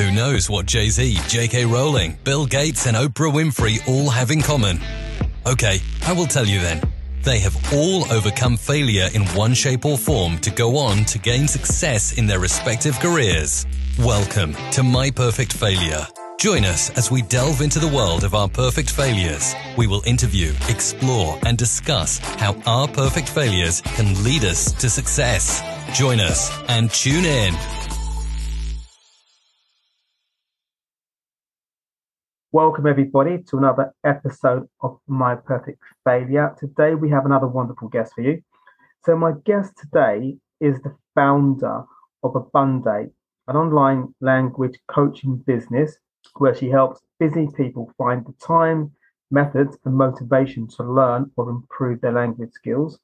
Who knows what Jay Z, J.K. Rowling, Bill Gates, and Oprah Winfrey all have in common? Okay, I will tell you then. They have all overcome failure in one shape or form to go on to gain success in their respective careers. Welcome to My Perfect Failure. Join us as we delve into the world of our perfect failures. We will interview, explore, and discuss how our perfect failures can lead us to success. Join us and tune in. Welcome, everybody, to another episode of My Perfect Failure. Today, we have another wonderful guest for you. So, my guest today is the founder of Abundate, an online language coaching business where she helps busy people find the time, methods, and motivation to learn or improve their language skills.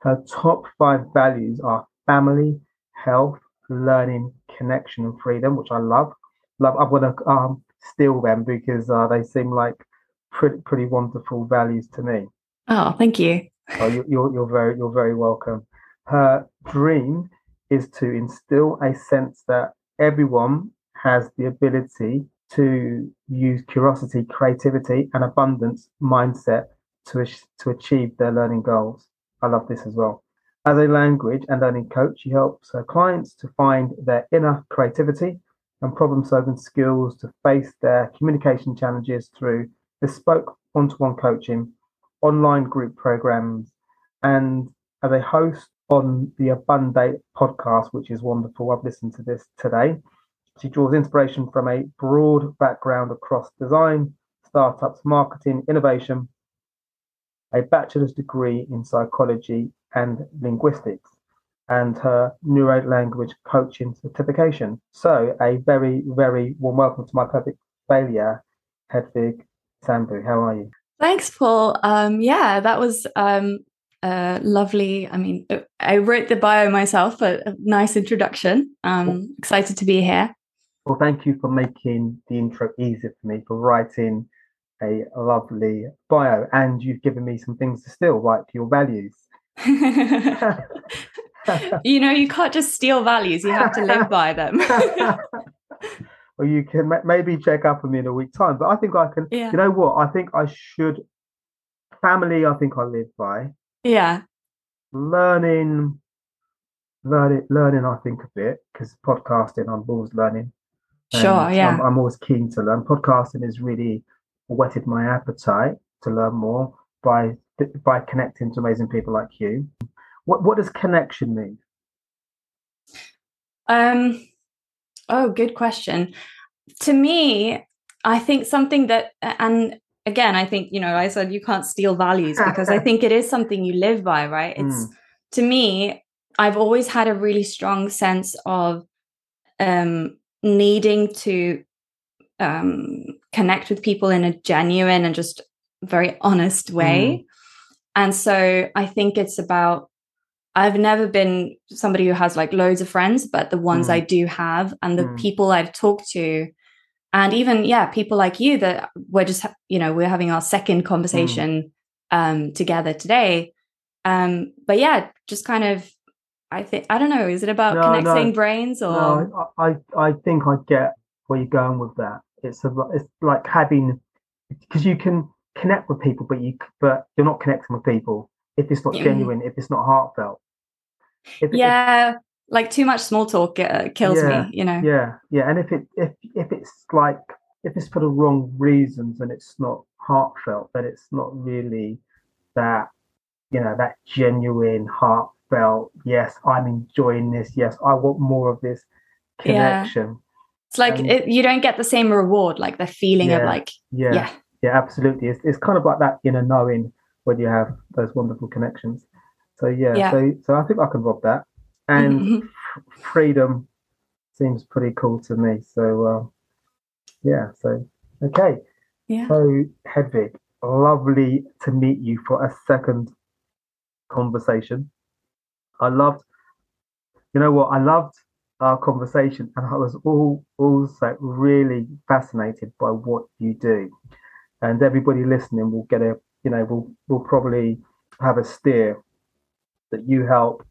Her top five values are family, health, learning, connection, and freedom, which I love. Love. I want to um, steal them because uh, they seem like pretty pretty wonderful values to me. Oh, thank you. Oh, you, you're you're very you're very welcome. Her dream is to instill a sense that everyone has the ability to use curiosity, creativity, and abundance mindset to to achieve their learning goals. I love this as well. As a language and learning coach, she helps her clients to find their inner creativity and problem solving skills to face their communication challenges through bespoke one to one coaching, online group programs, and as a host on the Abundate podcast, which is wonderful. I've listened to this today. She draws inspiration from a broad background across design, startups, marketing, innovation, a bachelor's degree in psychology and linguistics, and her neuro language coaching certification. So, a very, very warm welcome to my perfect failure, Hedvig Sandbu. How are you? Thanks, Paul. Um, yeah, that was um, uh, lovely. I mean, uh, I wrote the bio myself, but a nice introduction. Um, excited to be here. Well, thank you for making the intro easier for me, for writing a lovely bio, and you've given me some things to steal, like your values. you know, you can't just steal values, you have to live by them. well, you can maybe check up on me in a week time, but I think I can. Yeah. You know what? I think I should. Family, I think I live by. Yeah. Learning, learning, learning. I think a bit because podcasting, I'm always learning. Sure. Yeah. I'm, I'm always keen to learn. Podcasting has really whetted my appetite to learn more by by connecting to amazing people like you. What what does connection mean? Um oh good question. To me, I think something that and again, I think, you know, I said you can't steal values because I think it is something you live by, right? It's mm. to me, I've always had a really strong sense of um needing to um connect with people in a genuine and just very honest way. Mm. And so I think it's about I've never been somebody who has like loads of friends, but the ones mm. I do have and the mm. people I've talked to, and even, yeah, people like you that we're just, you know, we're having our second mm. conversation mm. um, together today. Um, but yeah, just kind of, I think, I don't know, is it about no, connecting no, brains or? No, I, I think I get where you're going with that. It's, a, it's like having, because you can connect with people, but you, but you're not connecting with people if it's not genuine, if it's not heartfelt. If, yeah, if, like too much small talk uh, kills yeah, me, you know. Yeah, yeah, and if it if if it's like if it's for the wrong reasons and it's not heartfelt, then it's not really that you know that genuine heartfelt. Yes, I'm enjoying this. Yes, I want more of this connection. Yeah. It's like it, you don't get the same reward, like the feeling yeah, of like yeah, yeah, yeah, absolutely. It's it's kind of like that inner knowing when you have those wonderful connections. So yeah, yeah. so so I think I can rob that, and freedom seems pretty cool to me. So uh, yeah, so okay, yeah. So Hedvig, lovely to meet you for a second conversation. I loved, you know what, I loved our conversation, and I was all also really fascinated by what you do. And everybody listening will get a, you know, will will probably have a steer that you help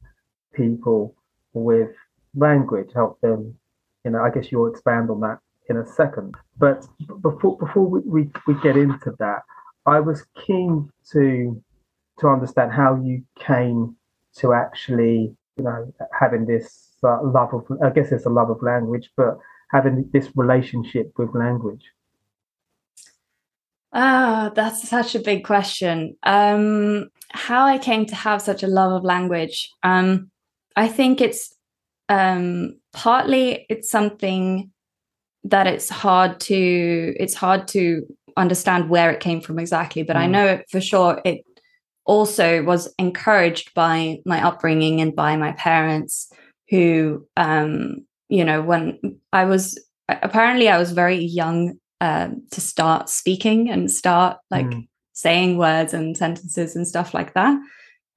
people with language, help them, you know, I guess you'll expand on that in a second. But before before we, we, we get into that, I was keen to to understand how you came to actually, you know, having this uh, love of I guess it's a love of language, but having this relationship with language. Ah, that's such a big question. Um, how I came to have such a love of language. Um, I think it's um, partly it's something that it's hard to it's hard to understand where it came from exactly, but mm. I know for sure it also was encouraged by my upbringing and by my parents who um, you know when I was apparently I was very young um, to start speaking and start like mm. saying words and sentences and stuff like that.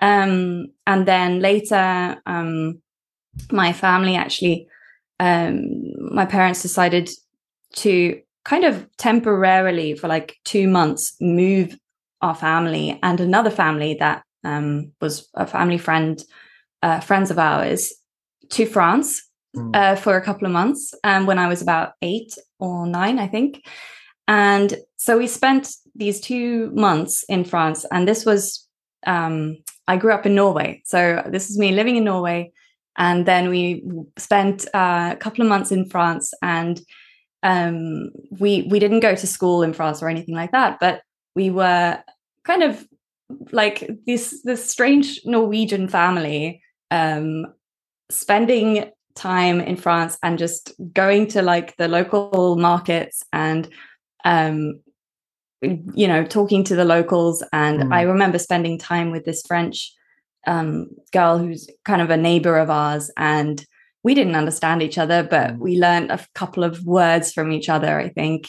Um, and then later, um, my family actually, um, my parents decided to kind of temporarily for like two months move our family and another family that um, was a family friend, uh, friends of ours, to France mm. uh, for a couple of months um, when I was about eight or nine, I think. And so we spent these two months in France, and this was um, I grew up in Norway, so this is me living in Norway, and then we spent uh, a couple of months in France, and um, we we didn't go to school in France or anything like that, but we were kind of like this this strange Norwegian family um, spending time in France and just going to like the local markets and um, you know, talking to the locals. And mm. I remember spending time with this French um, girl who's kind of a neighbor of ours. And we didn't understand each other, but mm. we learned a couple of words from each other, I think.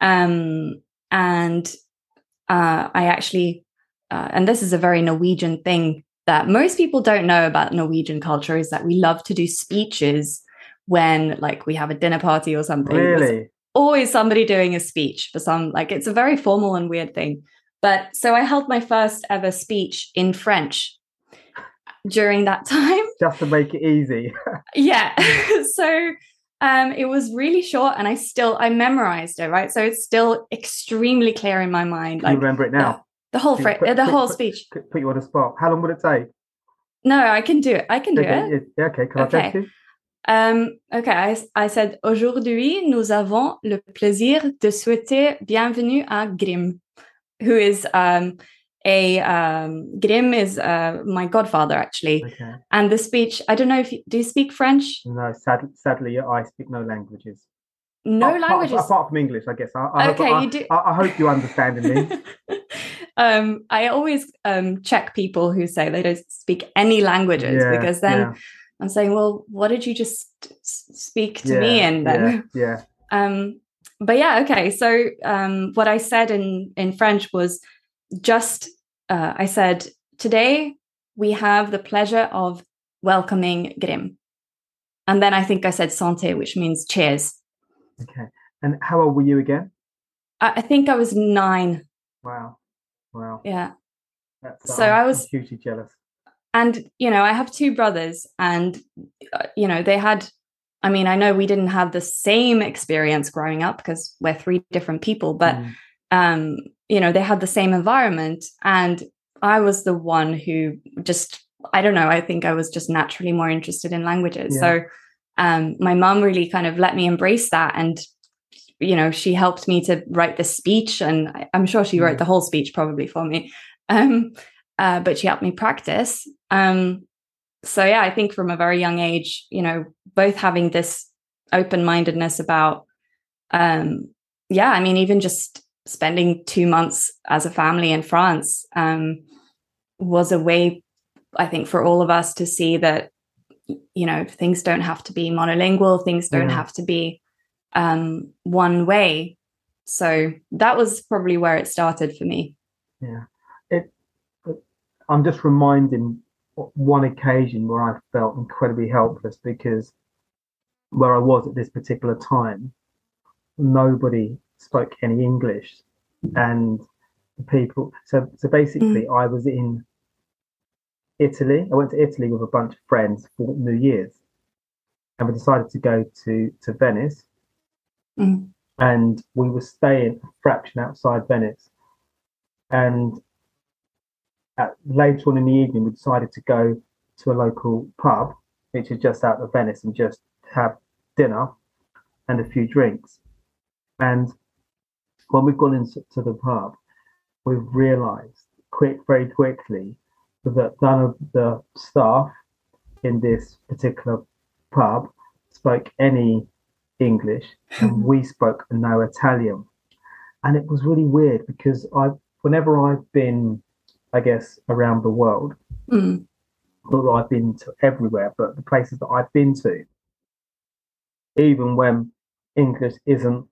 Um, and uh, I actually, uh, and this is a very Norwegian thing that most people don't know about Norwegian culture is that we love to do speeches when like we have a dinner party or something. Really? always somebody doing a speech for some like it's a very formal and weird thing. But so i held my first ever speech in french during that time. Just to make it easy. Yeah. So um it was really short and i still i memorized it right? So it's still extremely clear in my mind like you remember it now the, whole fr- put, the put, whole speech put you on the spot how long would it take no i can do it i can do okay, it yeah, okay can okay. i take you Um, okay, I, I said aujourd'hui nous avons le plaisir de souhaiter bienvenue à Grimm, who is um, a um, Grimm is uh, my godfather actually. Okay. And the speech, I don't know if you, do you speak French? No, sad, sadly, I speak no languages. No apart, languages apart, apart, from English, I guess. I, I okay, hope, you do. I, I, hope you understand me. um, I always um, check people who say they don't speak any languages yeah, because then. Yeah I'm saying, well, what did you just speak to yeah, me and then? Yeah. yeah. Um, but yeah, okay. So um, what I said in in French was just uh, I said today we have the pleasure of welcoming Grimm, and then I think I said santé, which means cheers. Okay. And how old were you again? I, I think I was nine. Wow. Wow. Yeah. That's, so I was hugely jealous and you know i have two brothers and uh, you know they had i mean i know we didn't have the same experience growing up because we're three different people but mm. um you know they had the same environment and i was the one who just i don't know i think i was just naturally more interested in languages yeah. so um my mom really kind of let me embrace that and you know she helped me to write the speech and i'm sure she wrote the whole speech probably for me um uh, but she helped me practice. Um, so yeah, I think from a very young age, you know, both having this open mindedness about, um, yeah, I mean, even just spending two months as a family in France um, was a way, I think, for all of us to see that, you know, things don't have to be monolingual, things don't yeah. have to be um, one way. So that was probably where it started for me. Yeah. it I'm just reminding one occasion where I felt incredibly helpless because where I was at this particular time, nobody spoke any English, and the people. So so basically, mm. I was in Italy. I went to Italy with a bunch of friends for New Year's, and we decided to go to to Venice. Mm. And we were staying a fraction outside Venice. And at, later on in the evening, we decided to go to a local pub, which is just out of Venice, and just have dinner and a few drinks. And when we've gone into the pub, we've realised quick, very quickly, that none of the staff in this particular pub spoke any English, and we spoke no Italian. And it was really weird because I, whenever I've been, I guess, around the world, Mm. not that I've been to everywhere, but the places that I've been to, even when English isn't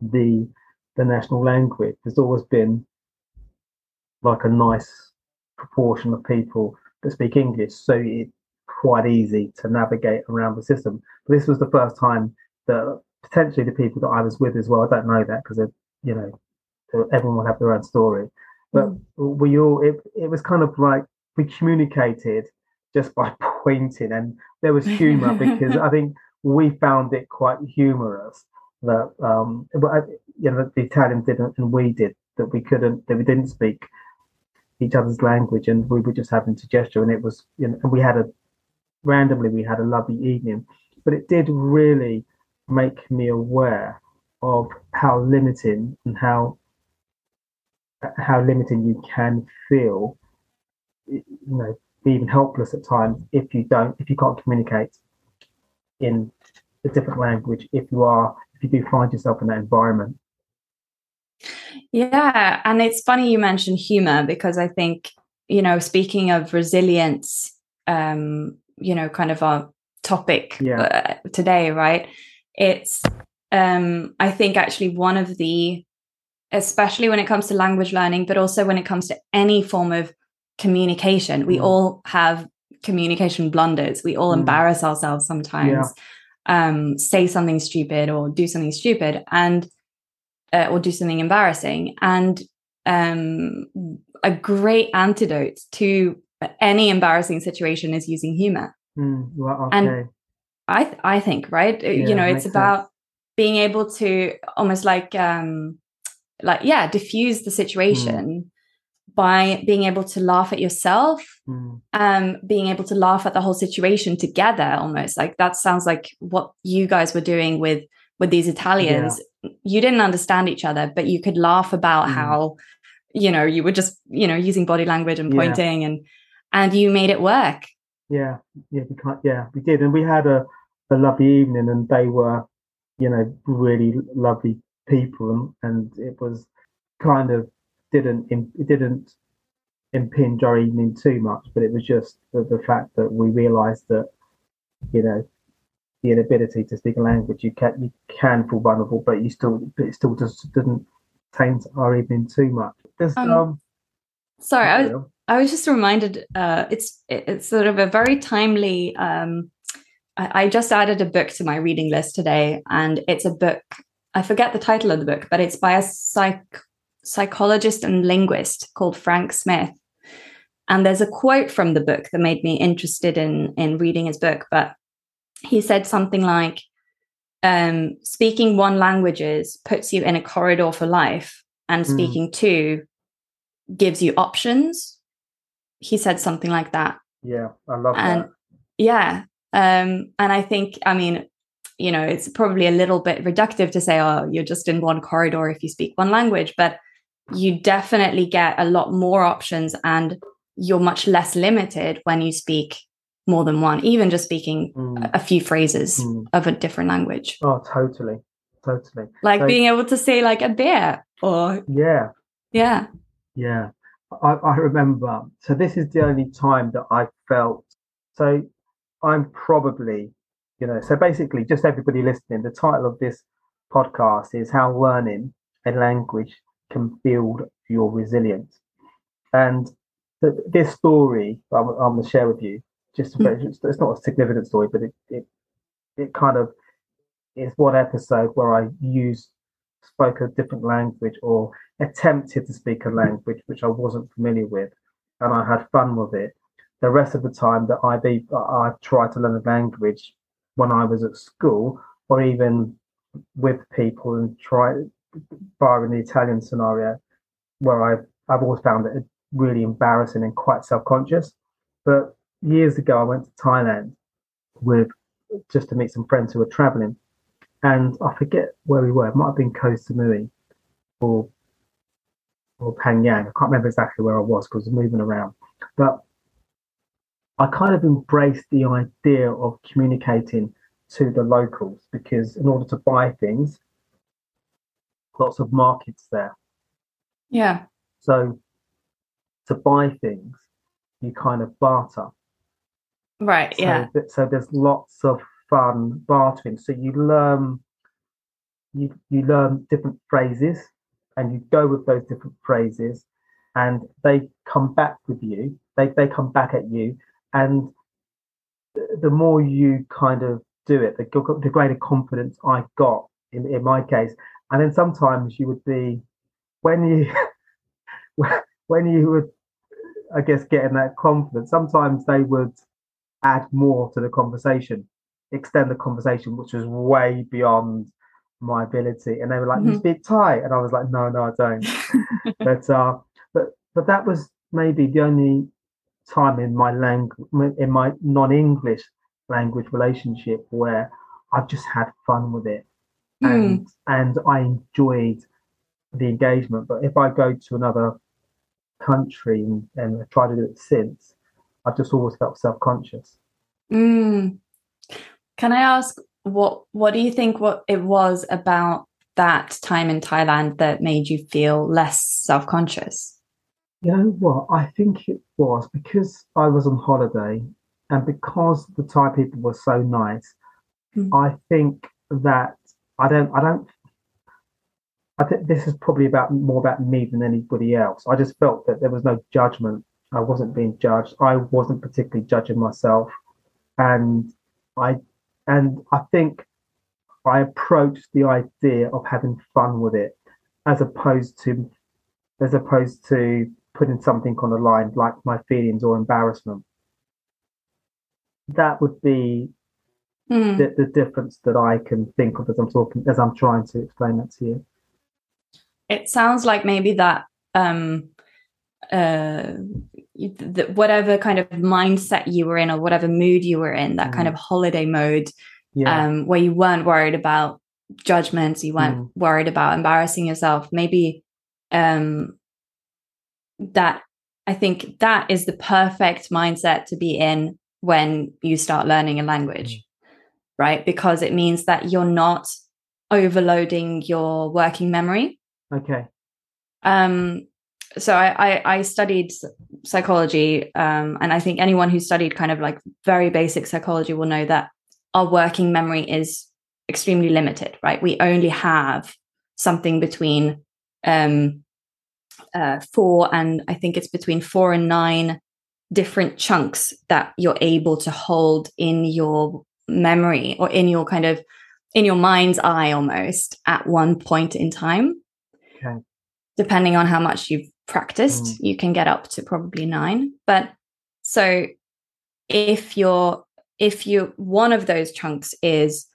the the national language, there's always been like a nice proportion of people that speak English, so it's quite easy to navigate around the system. But this was the first time that potentially the people that I was with as well. I don't know that because you know everyone will have their own story, but we all it it was kind of like we communicated just by pointing, and there was humour because I think we found it quite humorous that um I- you know the Italians didn't and we did that we couldn't that we didn't speak each other's language and we were just having to gesture and it was you know and we had a randomly we had a lovely evening but it did really make me aware of how limiting and how how limiting you can feel you know even helpless at times if you don't if you can't communicate in a different language if you are if you do find yourself in that environment. Yeah, and it's funny you mentioned humor because I think you know, speaking of resilience, um, you know, kind of our topic Yeah. uh, today, right? It's um, I think actually one of the, especially when it comes to language learning, but also when it comes to any form of communication, we Mm. all have communication blunders. We all Mm. embarrass ourselves sometimes, um, say something stupid or do something stupid, and uh, or do something embarrassing. And um, a great antidote to any embarrassing situation is using humor. Mm, well, And. I th- I think right. Uh, Yeah, you know, it's about sense. being able to almost like um like yeah, diffuse the situation by being able to laugh at yourself Mm, um being able to laugh at the whole situation together almost like that sounds like what you guys were doing with with these italians you didn't understand each other but you could laugh about Mm. how you know you were just you know using body language and Yeah. pointing and and you made it work yeah, yeah, we can't, yeah, we did, and we had a, a lovely evening, and they were, you know, really lovely people, and, and it was kind of didn't it didn't impinge our evening too much, but it was just the, the fact that we realised that, you know, the inability to speak a language, you can you can feel vulnerable, but you still but it still just didn't taint our evening too much. Um, um, sorry i was I was just reminded. Uh, it's it's sort of a very timely. Um, I, I just added a book to my reading list today, and it's a book. I forget the title of the book, but it's by a psych psychologist and linguist called Frank Smith. And there's a quote from the book that made me interested in in reading his book. But he said something like, um, "Speaking one languages puts you in a corridor for life, and Mm. speaking two gives you options." He said something like that yeah, I love and that. yeah um and i think i mean you know it's probably a little bit reductive to say oh you're just in one corridor if you speak one language but you definitely get a lot more options and you're much less limited when you speak more than one even just speaking Mm, a few phrases mm. of a different language Oh, totally, totally. like So- being able to say like a bear or Yeah, yeah yeah. I, I remember. So this is the only time that I felt. So I'm probably, you know. So basically, just everybody listening. The title of this podcast is "How Learning a Language Can Build Your Resilience," and th- this story I'm, I'm going to share with you. Just a very- hmm. it's it's not a significant story, but it it it kind of is one episode where I used spoke a different language or attempted to speak a language which I wasn't familiar with, and I had fun with it. The rest of the time that I be I tried to learn a language when I was at school or even with people and try bar in the Italian scenario where I've I've always found it really embarrassing and quite self-conscious. But years ago I went to Thailand with just to meet some friends who were traveling. And I forget where we were. It might have been Koh Samui or or Phang-Yang. I can't remember exactly where I was because I was moving around. But I kind of embraced the idea of communicating to the locals because in order to buy things, lots of markets there. Yeah. So to buy things, you kind of barter. Right. So, yeah. So there's lots of fun bartering. So you learn you you learn different phrases and you go with those different phrases and they come back with you. They they come back at you and the more you kind of do it, the, the greater confidence I got in, in my case. And then sometimes you would be when you when you would I guess getting that confidence, sometimes they would add more to the conversation, extend the conversation, which was way beyond my ability. And they were like, mm-hmm. "You speak Thai," and I was like, "No, no, I don't." but uh, but but that was maybe the only time in my language, in my non-English language relationship, where I've just had fun with it, mm. and and I enjoyed the engagement. But if I go to another country and, and try to do it since, I've just always felt self-conscious. Mm. Can I ask what what do you think what it was about that time in Thailand that made you feel less self-conscious? You know what? I think it was because I was on holiday and because the Thai people were so nice. Mm. I think that I don't I don't I think this is probably about more about me than anybody else. I just felt that there was no judgment I wasn't being judged. I wasn't particularly judging myself, and I and I think I approached the idea of having fun with it as opposed to as opposed to putting something on the line like my feelings or embarrassment. That would be mm. the, the difference that I can think of as I'm talking as I'm trying to explain that to you. It sounds like maybe that um uh the, whatever kind of mindset you were in or whatever mood you were in that mm. kind of holiday mode yeah. um where you weren't worried about judgments you weren't mm. worried about embarrassing yourself maybe um that i think that is the perfect mindset to be in when you start learning a language mm. right because it means that you're not overloading your working memory okay um so I, I, I studied psychology, um, and I think anyone who studied kind of like very basic psychology will know that our working memory is extremely limited, right? We only have something between um, uh, four and I think it's between four and nine different chunks that you're able to hold in your memory or in your kind of in your mind's eye almost at one point in time. Okay. Depending on how much you've practiced, mm. you can get up to probably nine. But so if you're if you one of those chunks is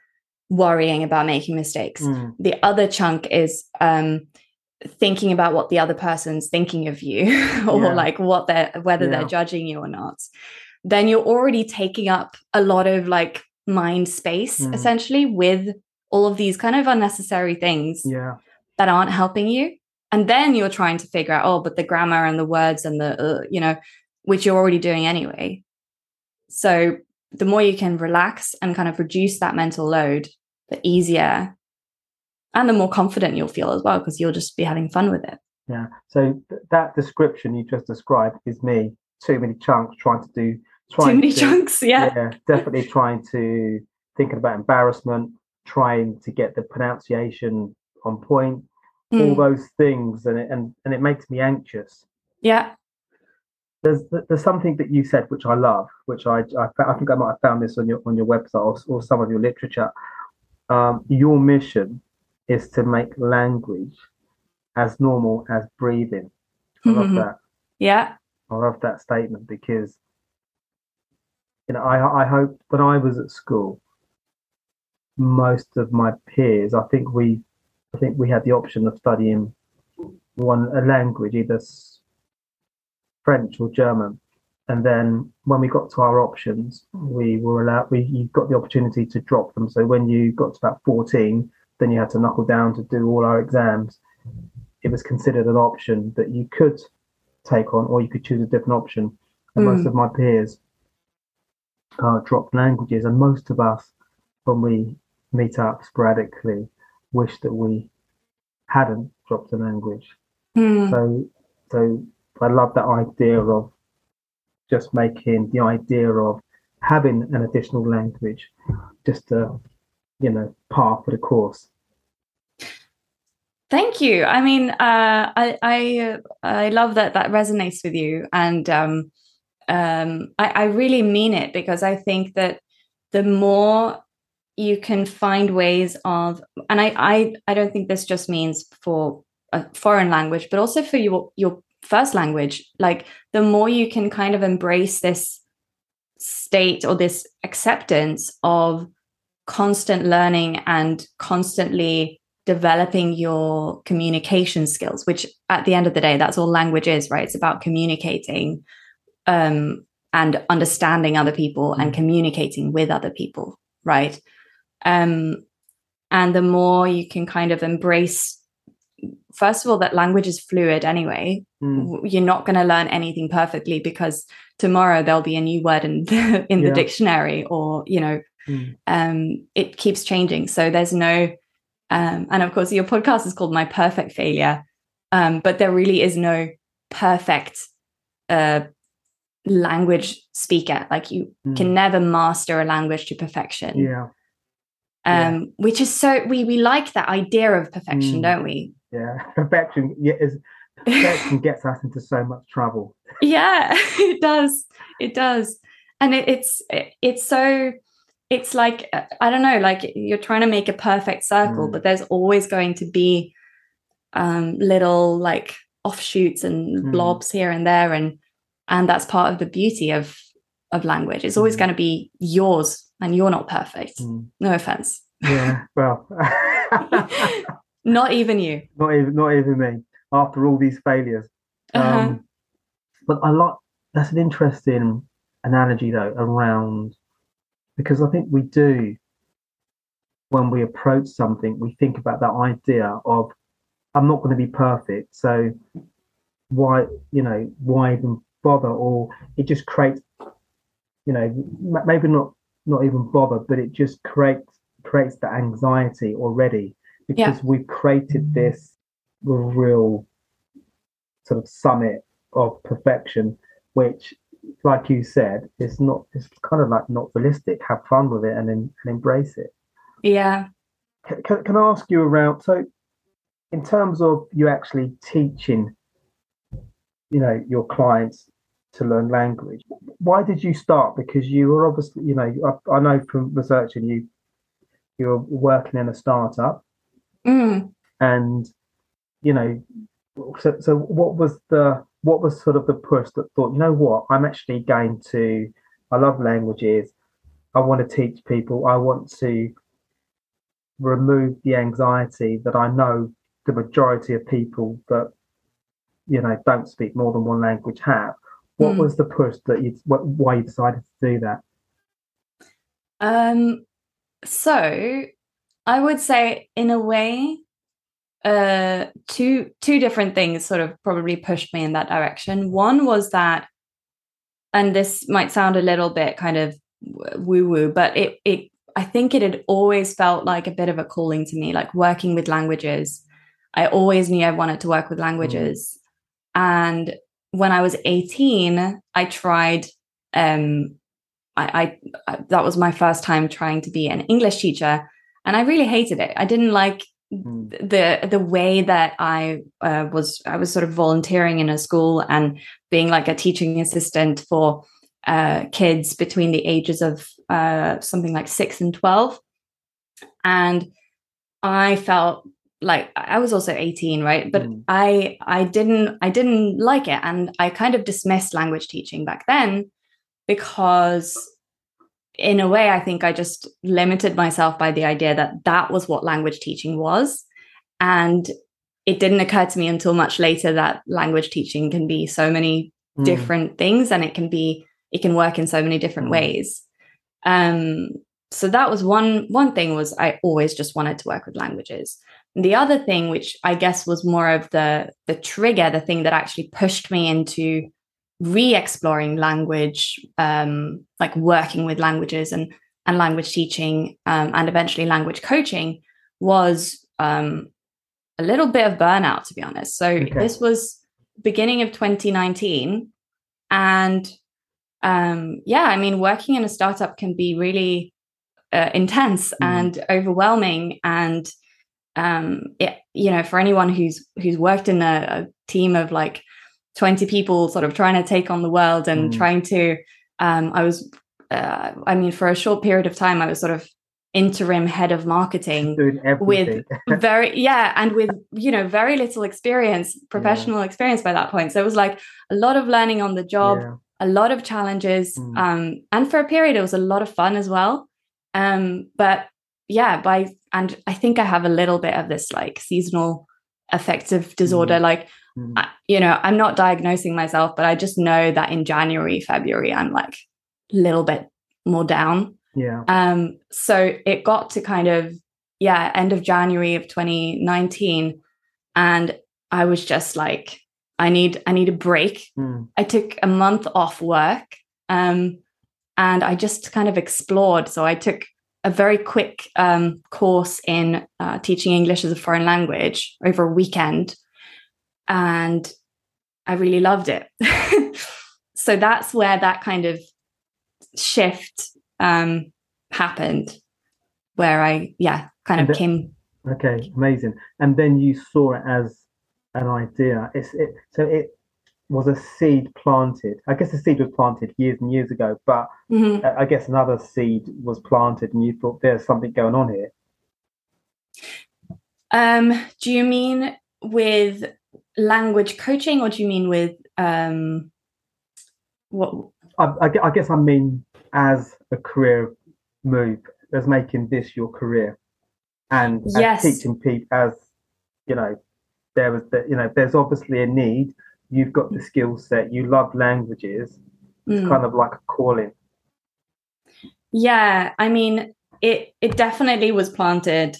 worrying about making mistakes, mm. the other chunk is um thinking about what the other person's thinking of you or yeah. like what they're whether yeah. they're judging you or not then you're already taking up a lot of like mind space mm. essentially with all of these kind of unnecessary things yeah. that aren't helping you and then you're trying to figure out oh but the grammar and the words and the uh, you know which you're already doing anyway. So the more you can relax and kind of reduce that mental load the easier and the more confident you'll feel as well because you'll just be having fun with it. Yeah. So th- that description you just described is me. Too many chunks trying to do trying too many to, chunks yeah. Yeah definitely trying to thinking about embarrassment trying to get the pronunciation on point mm. all those things, and it and, and it makes me anxious. Yeah. There's there's something that you said which I love, which I I, I think I might have found this on your on your website or, or some of your literature. Um, your mission is to make language as normal as breathing. I love mm-hmm. that. Yeah. I love that statement because you know I I hope when I was at school most of my peers. I think we, I think we had the option of studying one a language, either French or German. And then when we got to our options, we were allowed. We you got the opportunity to drop them. So when you got to about fourteen, then you had to knuckle down to do all our exams. It was considered an option that you could take on, or you could choose a different option. And mm. most of my peers uh, dropped languages, and most of us, when we meet up sporadically, wish that we hadn't dropped the language. Mm. So, so I love that idea of just making the idea of having an additional language just a you know par for the course thank you i mean uh, i i i love that that resonates with you and um, um, I, I really mean it because i think that the more you can find ways of and i i, I don't think this just means for a foreign language but also for your your first language. Like the more you can kind of embrace this state or this acceptance of constant learning and constantly developing your communication skills which at the end of the day that's all language is right? It's about communicating um, and understanding other people and mm. communicating with other people right um, and the more you can kind of embrace first of all that language is fluid anyway mm. you're not going to learn anything perfectly because tomorrow there'll be a new word in the, in yeah. the dictionary or you know mm. um, it keeps changing so there's no um, and of course your podcast is called my perfect failure um, but there really is no perfect uh, language speaker like you mm. can never master a language to perfection yeah um, yeah. which is so we we like that idea of perfection, mm. don't we? Yeah, perfection. Yeah, is perfection gets us into so much trouble. Yeah, it does. It does, and it, it's it, it's so it's like I don't know, like you're trying to make a perfect circle, mm. but there's always going to be um, little like offshoots and mm. blobs here and there, and and that's part of the beauty of of language. It's always mm. going to be yours, and you're not perfect. Mm. No offense. Yeah, well. Not even you. Not even not even me. After all these failures. Uh-huh. Um, but I like that's an interesting analogy though around because I think we do when we approach something, we think about that idea of I'm not going to be perfect, so why you know why even bother? Or it just creates you know maybe not not even bother, but it just creates creates the anxiety already because yeah. we've created this real sort of summit of perfection, which, like you said, is not. It's kind of like not realistic. Have fun with it and then and embrace it. Yeah. Can, can, can I ask you around? So, in terms of you actually teaching, you know, your clients to learn language, why did you start? Because you were obviously, you know, I, I know from researching you, you were working in a startup Mm. And you know, so so what was the what was sort of the push that thought, you know what, I'm actually going to I love languages. I want to teach people. I want to remove the anxiety that I know the majority of people that you know don't speak more than one language have. What mm. was the push that you what, why you decided to do that? Um so I would say, in a way, uh, two two different things sort of probably pushed me in that direction. One was that, and this might sound a little bit kind of woo woo, but it it I think it had always felt like a bit of a calling to me, like working with languages. I always knew I wanted to work with mm. languages, mm. and when I was eighteen, I tried. Um, I, I that was my first time trying to be an English teacher and I really hated it. I didn't like mm. the the way that I uh, was I was sort of volunteering in a school and being like a teaching assistant for uh, kids between the ages of uh, something like six and twelve, and I felt like I was also 18 right but mm. I I didn't I didn't like it and I kind of dismissed language teaching back then because in a way, I think I just limited myself by the idea that that was what language teaching was. And it didn't occur to me until much later that language teaching can be so many mm. different things and it can be, it can work in so many different mm. ways. Um, so that was one one thing was I always just wanted to work with languages. The other thing, which I guess was more of the the trigger, the thing that actually pushed me into re-exploring language, um, like working with languages and and language teaching, um, and eventually language coaching, was um, a little bit of burnout, to be honest. So okay. this was beginning of 2019, and um, yeah, I mean, working in a startup can be really uh, intense mm. and overwhelming, and um, it, you know, for anyone who's who's worked in a, a team of like 20 people sort of trying to take on the world and mm. trying to um, i was uh, i mean for a short period of time i was sort of interim head of marketing with very yeah and with you know very little experience professional yeah. experience by that point so it was like a lot of learning on the job yeah. a lot of challenges mm. um, and for a period it was a lot of fun as well um, but yeah by and i think i have a little bit of this like seasonal affective disorder mm. like mm. I, you know i'm not diagnosing myself but i just know that in january february i'm like a little bit more down yeah um so it got to kind of yeah end of january of 2019 and i was just like i need i need a break mm. i took a month off work um and i just kind of explored so i took a very quick um, course in uh, teaching English as a foreign language over a weekend. And I really loved it. so that's where that kind of shift um, happened, where I, yeah, kind of came. Okay, amazing. And then you saw it as an idea. It's it, so it was a seed planted. I guess the seed was planted years and years ago, but mm-hmm. I guess another seed was planted, and you thought there's something going on here. Um, do you mean with language coaching, or do you mean with um, what? I, I, guess I mean as a career move, as making this your career, and, yes. and teaching people as you know there was the, you know there's obviously a need you've got the skill set, you love languages. It's mm. kind of like a calling. Yeah, I mean, it it definitely was planted,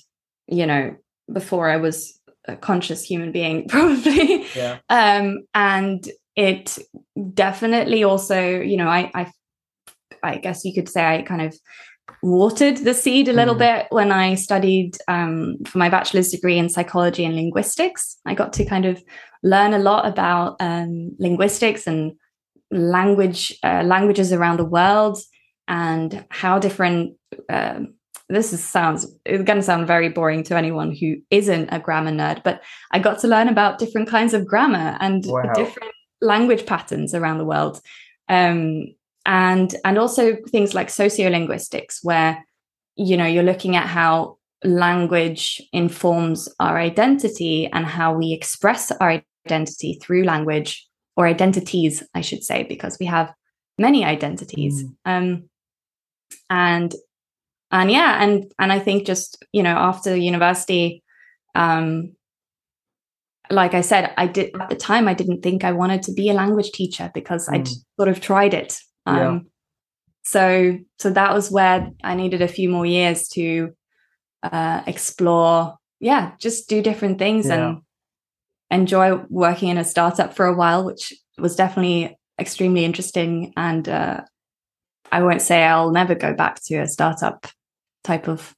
you know, before I was a conscious human being, probably. Yeah. Um, and it definitely also, you know, I I I guess you could say I kind of watered the seed a little mm. bit when I studied um, for my bachelor's degree in psychology and linguistics. I got to kind of learn a lot about um, linguistics and language uh, languages around the world and how different. Uh, this is, sounds it's going to sound very boring to anyone who isn't a grammar nerd, but I got to learn about different kinds of grammar and wow. different language patterns around the world. Um, and and also things like sociolinguistics where you know you're looking at how language informs our identity and how we express our identity through language or identities i should say because we have many identities mm. um and and yeah and and i think just you know after university um like i said i did at the time i didn't think i wanted to be a language teacher because mm. i'd sort of tried it um, yeah. So so that was where I needed a few more years to uh, explore. Yeah, just do different things yeah. and enjoy working in a startup for a while, which was definitely extremely interesting. And uh, I won't say I'll never go back to a startup type of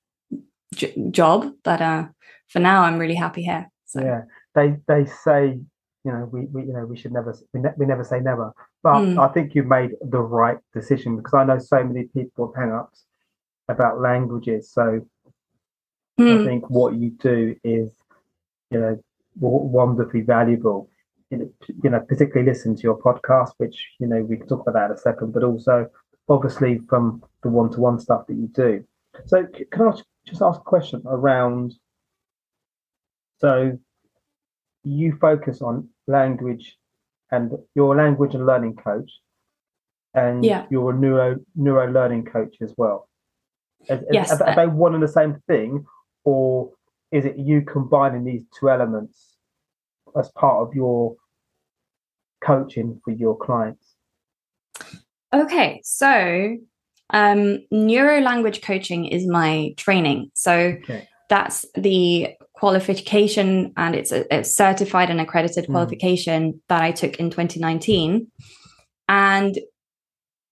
j- job, but uh, for now, I'm really happy here. So. Yeah, they they say you know we, we you know we should never we, ne- we never say never but mm. i think you made the right decision because i know so many people have hang-ups about languages so mm. i hmm. think what you do is you know wonderfully valuable you know particularly listen to your podcast which you know we can talk about that in a second but also obviously from the one-to-one stuff that you do so can i just ask a question around so you focus on language and your language and learning coach and Yeah. you're a neuro neuro learning coach as well. Is- is- Yes, are, are uh, they one and the same thing, or is it you combining these two elements as part of your coaching for your clients? Okay, so um, neuro language coaching is my training. So Okay. that's the qualification, and it's a, certified and accredited Mm. qualification that I took in 2019. And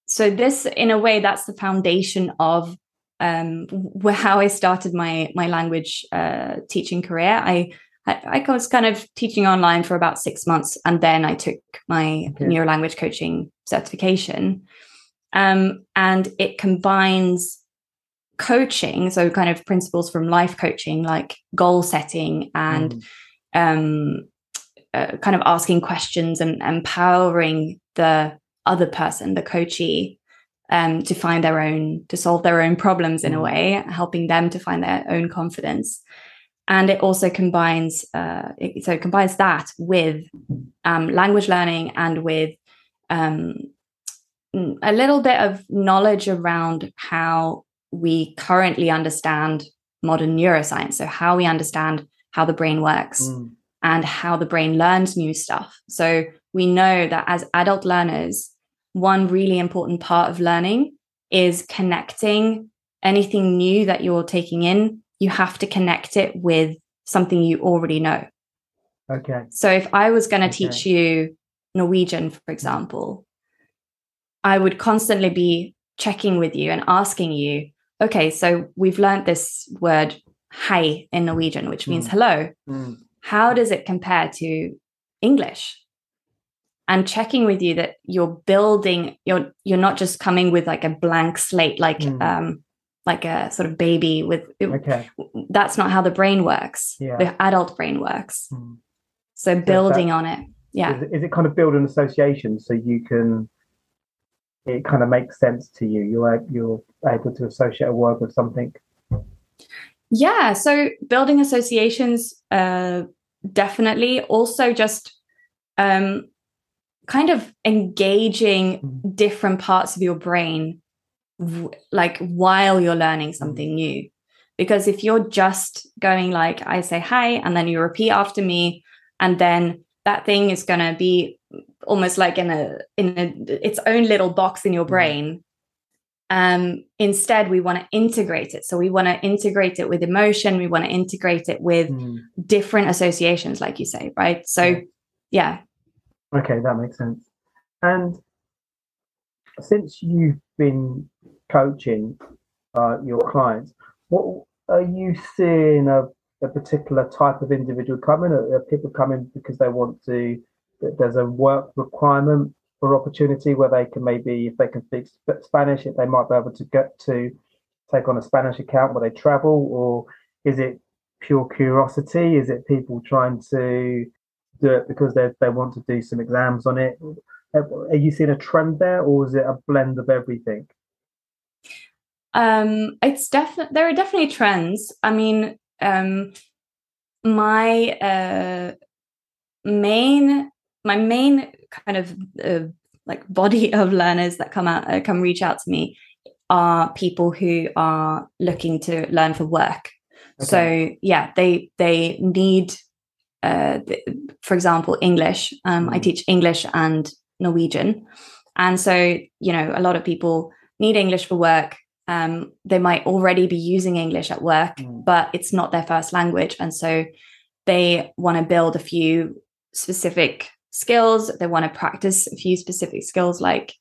so this, in a way, that's the foundation of um, how I started my my language uh, teaching career. I I, I was kind of teaching online for about six months, and then I took my Okay. neuro language coaching certification. Um, and it combines coaching, so kind of principles from life coaching, like goal setting and Mm. um, uh, kind of asking questions and empowering the other person, the coachee, um, to find their own, to solve their own problems in a Mm. way, helping them to find their own confidence. And it also combines, uh, it, so it combines that with um, language learning and with um, a little bit of knowledge around how we currently understand modern neuroscience. So, how we understand how the brain works Mm. and how the brain learns new stuff. So we know that as adult learners, one really important part of learning is connecting anything new that you're taking in. You have to connect it with something you already know. Okay. So if I was going to Okay. teach you Norwegian, for example, I would constantly be checking with you and asking you, okay, so we've learned this word hei in Norwegian, which means Mm. hello Mm. how does it compare to english and checking with you that you're building you're you're not just coming with like a blank slate like Mm. um like a sort of baby with Okay. that's not how the brain works Yeah. the adult brain works Mm. so building on it yeah Is, it- is it kind of build an association so you can? It kind of makes sense to you. You're you're able to associate a word with something. Yeah, so building associations, uh, definitely. Also, just um, kind of engaging Mm. different parts of your brain, w- like while you're learning something new. Because if you're just going like I say hi, and then you repeat after me, and then that thing is gonna be almost like in a in a, its own little box in your Mm. brain um, instead we want to integrate it so we want to integrate it with emotion we want to integrate it with Mm. different associations like you say right so Yeah. Okay, that makes sense. And since you've been coaching uh, your clients, what are you seeing a, a particular type of individual coming? Are, are people coming because they want to? There's a work requirement or opportunity where they can maybe, if they can speak Spanish, if they might be able to get to take on a Spanish account where they travel, or is it pure curiosity? Is it people trying to do it because they they want to do some exams on it? Are you seeing a trend there, or is it a blend of everything? um it's definitely there are definitely trends i mean um my uh main my main kind of uh, like body of learners that come out uh, come reach out to me are people who are looking to learn for work. So yeah they they need uh for example english. Um i Mm. teach english and norwegian. And so you know a lot of people need english for work. Um they might already be using english at work Mm. but it's not their first language. And so they want to build a few specific skills they want to practice a few specific skills like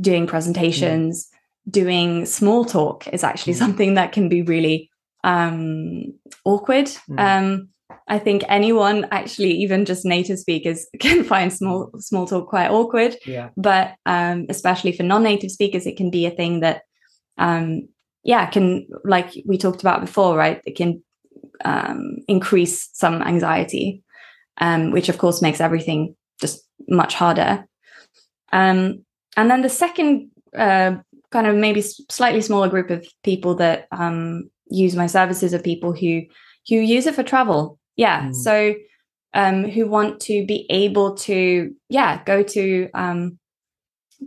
doing presentations doing small talk is actually Mm. something that can be really um awkward Mm. um i think anyone actually even just native speakers can find small small talk quite awkward Yeah. but um especially for non-native speakers it can be a thing that um yeah can like we talked about before right it can um increase some anxiety um which of course makes everything much harder um and then the second uh kind of maybe slightly smaller group of people that um use my services are people who who use it for travel yeah Mm. so um who want to be able to yeah go to um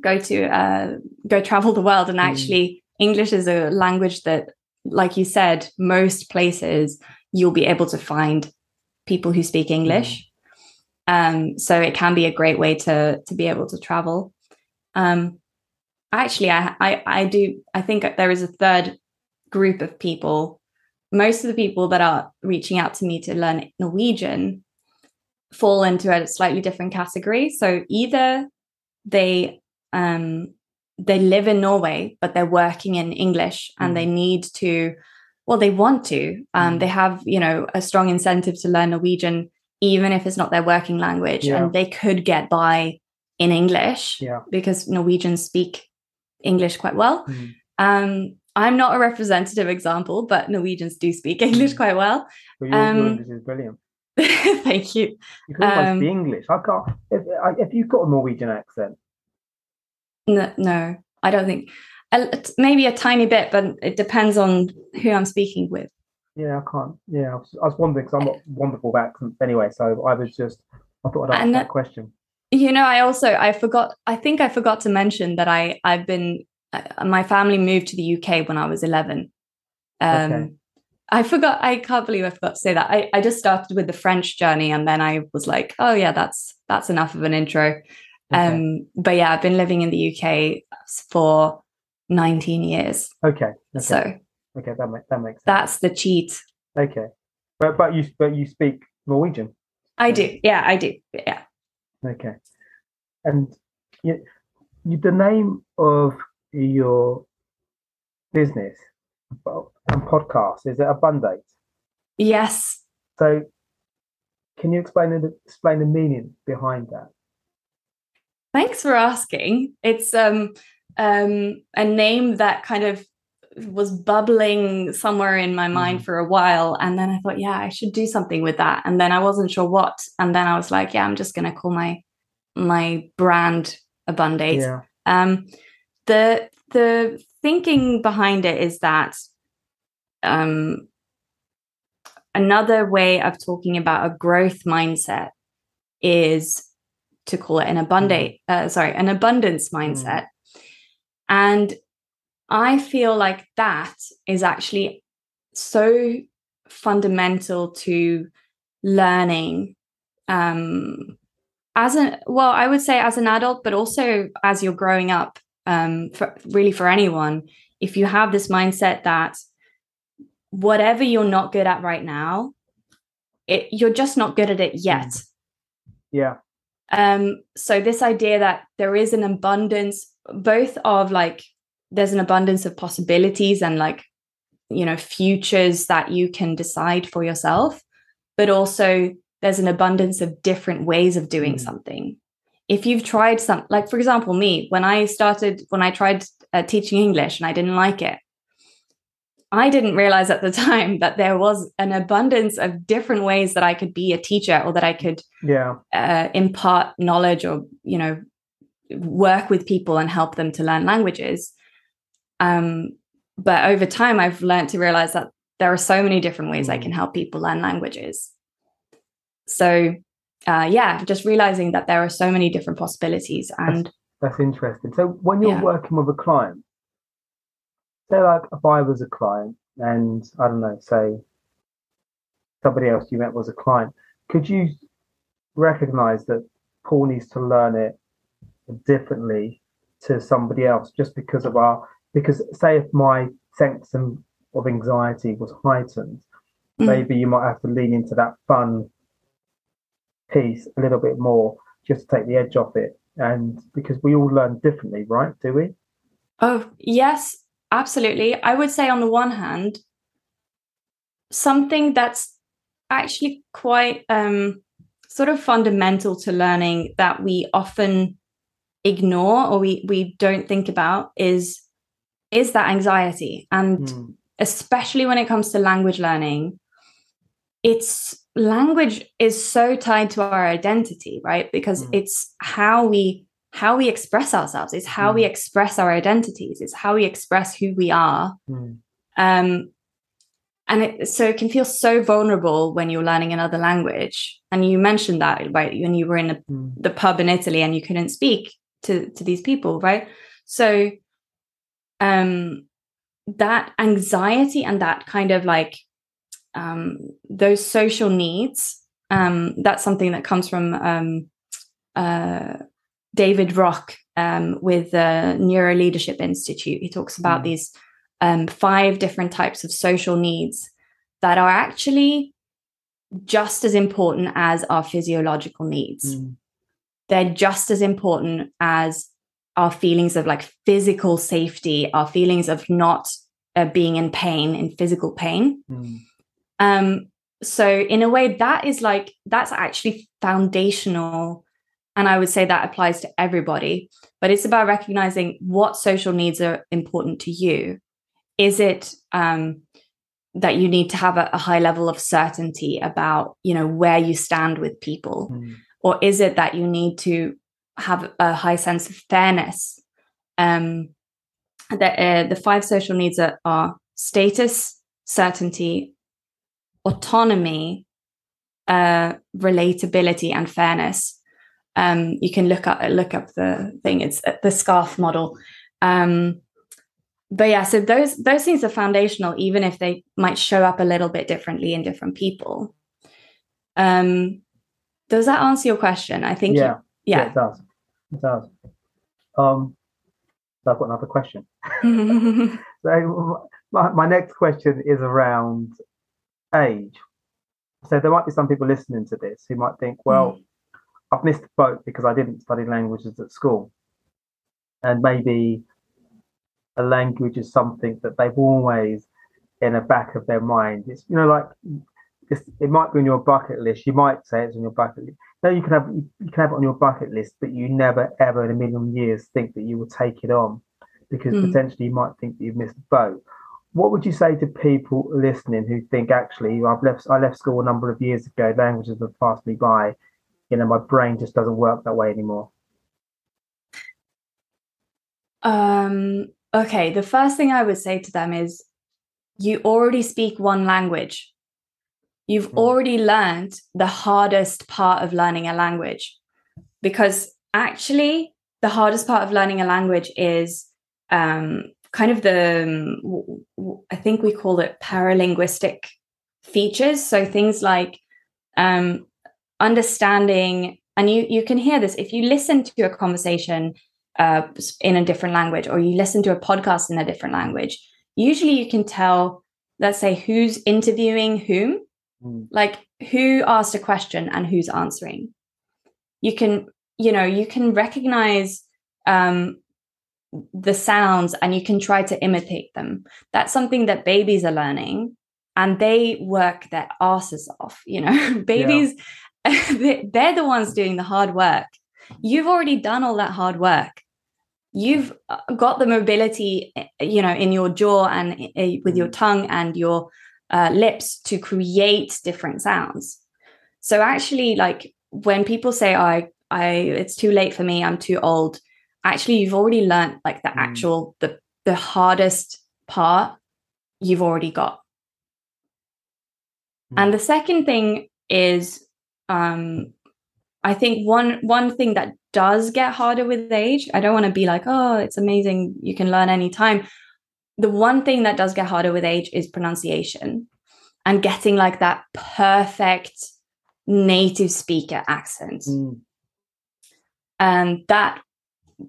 go to uh, go travel the world, and mm. actually mm. English is a language that, like you said, most places you'll be able to find people who speak English. Mm. Um, so it can be a great way to to be able to travel. Um, actually, I, I I do I think there is a third group of people. Most of the people that are reaching out to me to learn Norwegian fall into a slightly different category. So either they um, they live in Norway, but they're working in English and mm. they need to, well, they want to. Um, mm. They have, you know, a strong incentive to learn Norwegian, even if it's not their working language. Yeah. And they could get by in English yeah. because Norwegians speak English quite well. Mm. Um, I'm not a representative example, but Norwegians do speak English mm. quite well. well um, English is brilliant. Thank you. You can almost um, be English. I can't. If, if you've got a Norwegian accent, no, no, I don't think. Maybe a tiny bit, but it depends on who I'm speaking with. Yeah, I can't. Yeah, I was, I was wondering because I'm not wonderful with accents anyway. So I was just, I thought I'd ask and, that question. You know, I also I forgot. I think I forgot to mention that I I've been uh, my family moved to the UK when I was 11. Um, okay. I forgot. I can't believe I forgot to say that. I, I just started with the French journey, and then I was like, oh yeah, that's that's enough of an intro. Okay. Um, but yeah, I've been living in the UK for 19 years. Okay. okay. So okay, that makes that makes sense. That's the cheat. Okay, but but you but you speak Norwegian. I do. Yeah, I do. Yeah. Okay, and you, you the name of your business and podcast is it Abundate? Yes. So, can you explain the explain the meaning behind that? Thanks for asking. It's um, um, a name that kind of was bubbling somewhere in my mind mm. for a while. And then I thought, yeah, I should do something with that. And then I wasn't sure what. And then I was like, yeah, I'm just going to call my my brand Abundate. Yeah. Um, the the thinking behind it is that um, another way of talking about a growth mindset is to call it an abundant, mm. uh, sorry, an abundance mindset. Mm. And I feel like that is actually so fundamental to learning um, as an well i would say as an adult but also as you're growing up um, for, really for anyone if you have this mindset that whatever you're not good at right now it, you're just not good at it yet mm. yeah um, so this idea that there is an abundance, both of like there's an abundance of possibilities and like you know futures that you can decide for yourself, but also there's an abundance of different ways of doing mm. something. If you've tried some, like for example, me when I started when I tried uh, teaching English and I didn't like it, I didn't realize at the time that there was an abundance of different ways that I could be a teacher or that I could yeah. uh, impart knowledge or, you know, work with people and help them to learn languages. Um, but over time, I've learned to realize that there are so many different ways. I can help people learn languages. So, uh, yeah, just realizing that there are so many different possibilities. And that's, that's interesting. So, when you're yeah. working with a client, say like if I was a client and I don't know, say somebody else you met was a client, could you recognize that Paul needs to learn it differently to somebody else just because of our because say if my sense of anxiety was heightened, mm. maybe you might have to lean into that fun piece a little bit more just to take the edge off it. And because we all learn differently, right? Do we? Oh, yes. Absolutely. I would say, on the one hand, something that's actually quite um, sort of fundamental to learning that we often ignore or we we don't think about is is that anxiety and mm. especially when it comes to language learning it's language is so tied to our identity right because mm. it's how we how we express ourselves it's how mm. we express our identities it's how we express who we are mm. um, and it, so it can feel so vulnerable when you're learning another language and you mentioned that right when you were in a, mm. the pub in italy and you couldn't speak to to these people right so um that anxiety and that kind of like um those social needs um that's something that comes from um uh david rock um with the neuro leadership institute. He talks about mm. these um five different types of social needs that are actually just as important as our physiological needs. Mm. They're just as important as our feelings of like physical safety, our feelings of not uh, being in pain, in physical pain. Mm. Um, so, in a way, that is like, that's actually foundational. And I would say that applies to everybody, but it's about recognizing what social needs are important to you. Is it um, that you need to have a, a, high level of certainty about, you know, where you stand with people? Mm or is it that you need to have a high sense of fairness um, the, uh, the five social needs are, are status certainty autonomy uh, relatability and fairness um, you can look up look up the thing it's uh, the scarf model um, but yeah so those those things are foundational even if they might show up a little bit differently in different people um, does that answer your question? I think. Yeah. Yeah. yeah. it does. It does. Um, so I've got another question. so my, my next question is around age. So there might be some people listening to this who might think, well, mm. I've missed the boat because I didn't study languages at school. And maybe a language is something that they've always in the back of their mind. It's you know, like it's, it might be on your bucket list. You might say it's on your bucket list. No, you can have you can have it on your bucket list, but you never ever in a million years think that you will take it on because mm. potentially you might think that you've missed the boat. What would you say to people listening who think actually I've left I left school a number of years ago, languages have passed me by, you know, my brain just doesn't work that way anymore? Um okay, the first thing I would say to them is you already speak one language you've mm. already learned the hardest part of learning a language. Because actually the hardest part of learning a language is um, kind of the um, i think we call it paralinguistic features. So things like um, understanding and you you can hear this if you listen to a conversation uh, in a different language or you listen to a podcast in a different language usually you can tell let's say who's interviewing whom Mm. Like who asked a question and who's answering. You can, you know, you can recognize um, the sounds and you can try to imitate them. That's something that babies are learning and they work their asses off. You know, babies, yeah. they're the ones doing the hard work. You've already done all that hard work. You've uh, got the mobility, eh, you know, in your jaw and uh, with your mm. tongue and your uh, lips to create different sounds. So actually, like when people say, "I, I, it's too late for me. I'm too old," actually, you've already learned like the mm. actual the the hardest part. You've already got. Mm. And the second thing is, um, I think one one thing that does get harder with age. I don't want to be like, "Oh, it's amazing. You can learn anytime." The one thing that does get harder with age is pronunciation and getting like that perfect native speaker accent. Mm. And that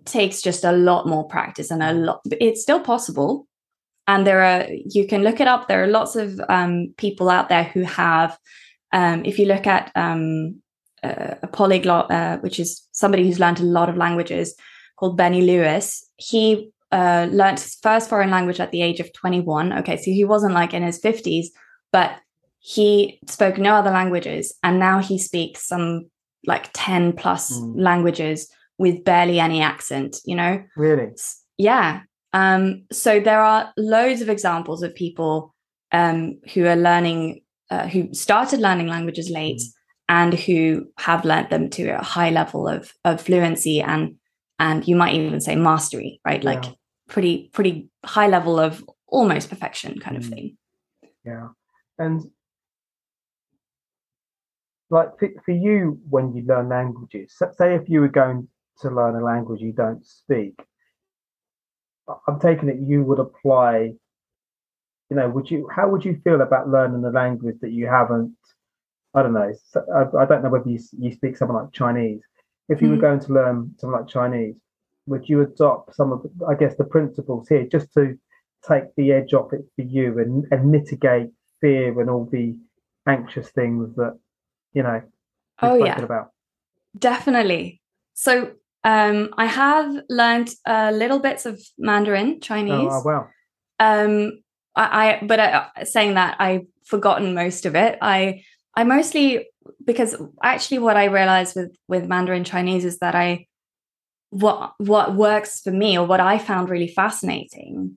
takes just a lot more practice and a lot it's still possible and there are you can look it up there are lots of um, people out there who have um, if you look at um, uh, a polyglot uh, which is somebody who's learned a lot of languages called benny lewis he uh, learned his first foreign language at the age of 21. Okay, so he wasn't like in his 50s, but he spoke no other languages. And now he speaks some like 10 plus mm. languages with barely any accent, you know? Really? Yeah. Um, so there are loads of examples of people um, who are learning, uh, who started learning languages late mm. and who have learned them to a high level of, of fluency and and you might even say mastery, right? Like pretty pretty high level of almost perfection kind of mm. thing yeah and like for, you when you learn languages say if you were going to learn a language you don't speak, I'm taking it you would apply. You know, would you? How would you feel about learning a language that you haven't? I don't know. I, I don't know whether you you speak something like Chinese. If you mm. were going to learn something like Chinese, would you adopt some of, the, I guess, the principles here just to take the edge off it for you and, and mitigate fear and all the anxious things that you know oh yeah. about? Definitely. So um i have learned uh, little bits of mandarin chinese. Oh, wow. Um i, I but uh, saying that i've forgotten most of it. I i mostly because actually what i realized with with mandarin chinese is that i what what works for me or what i found really fascinating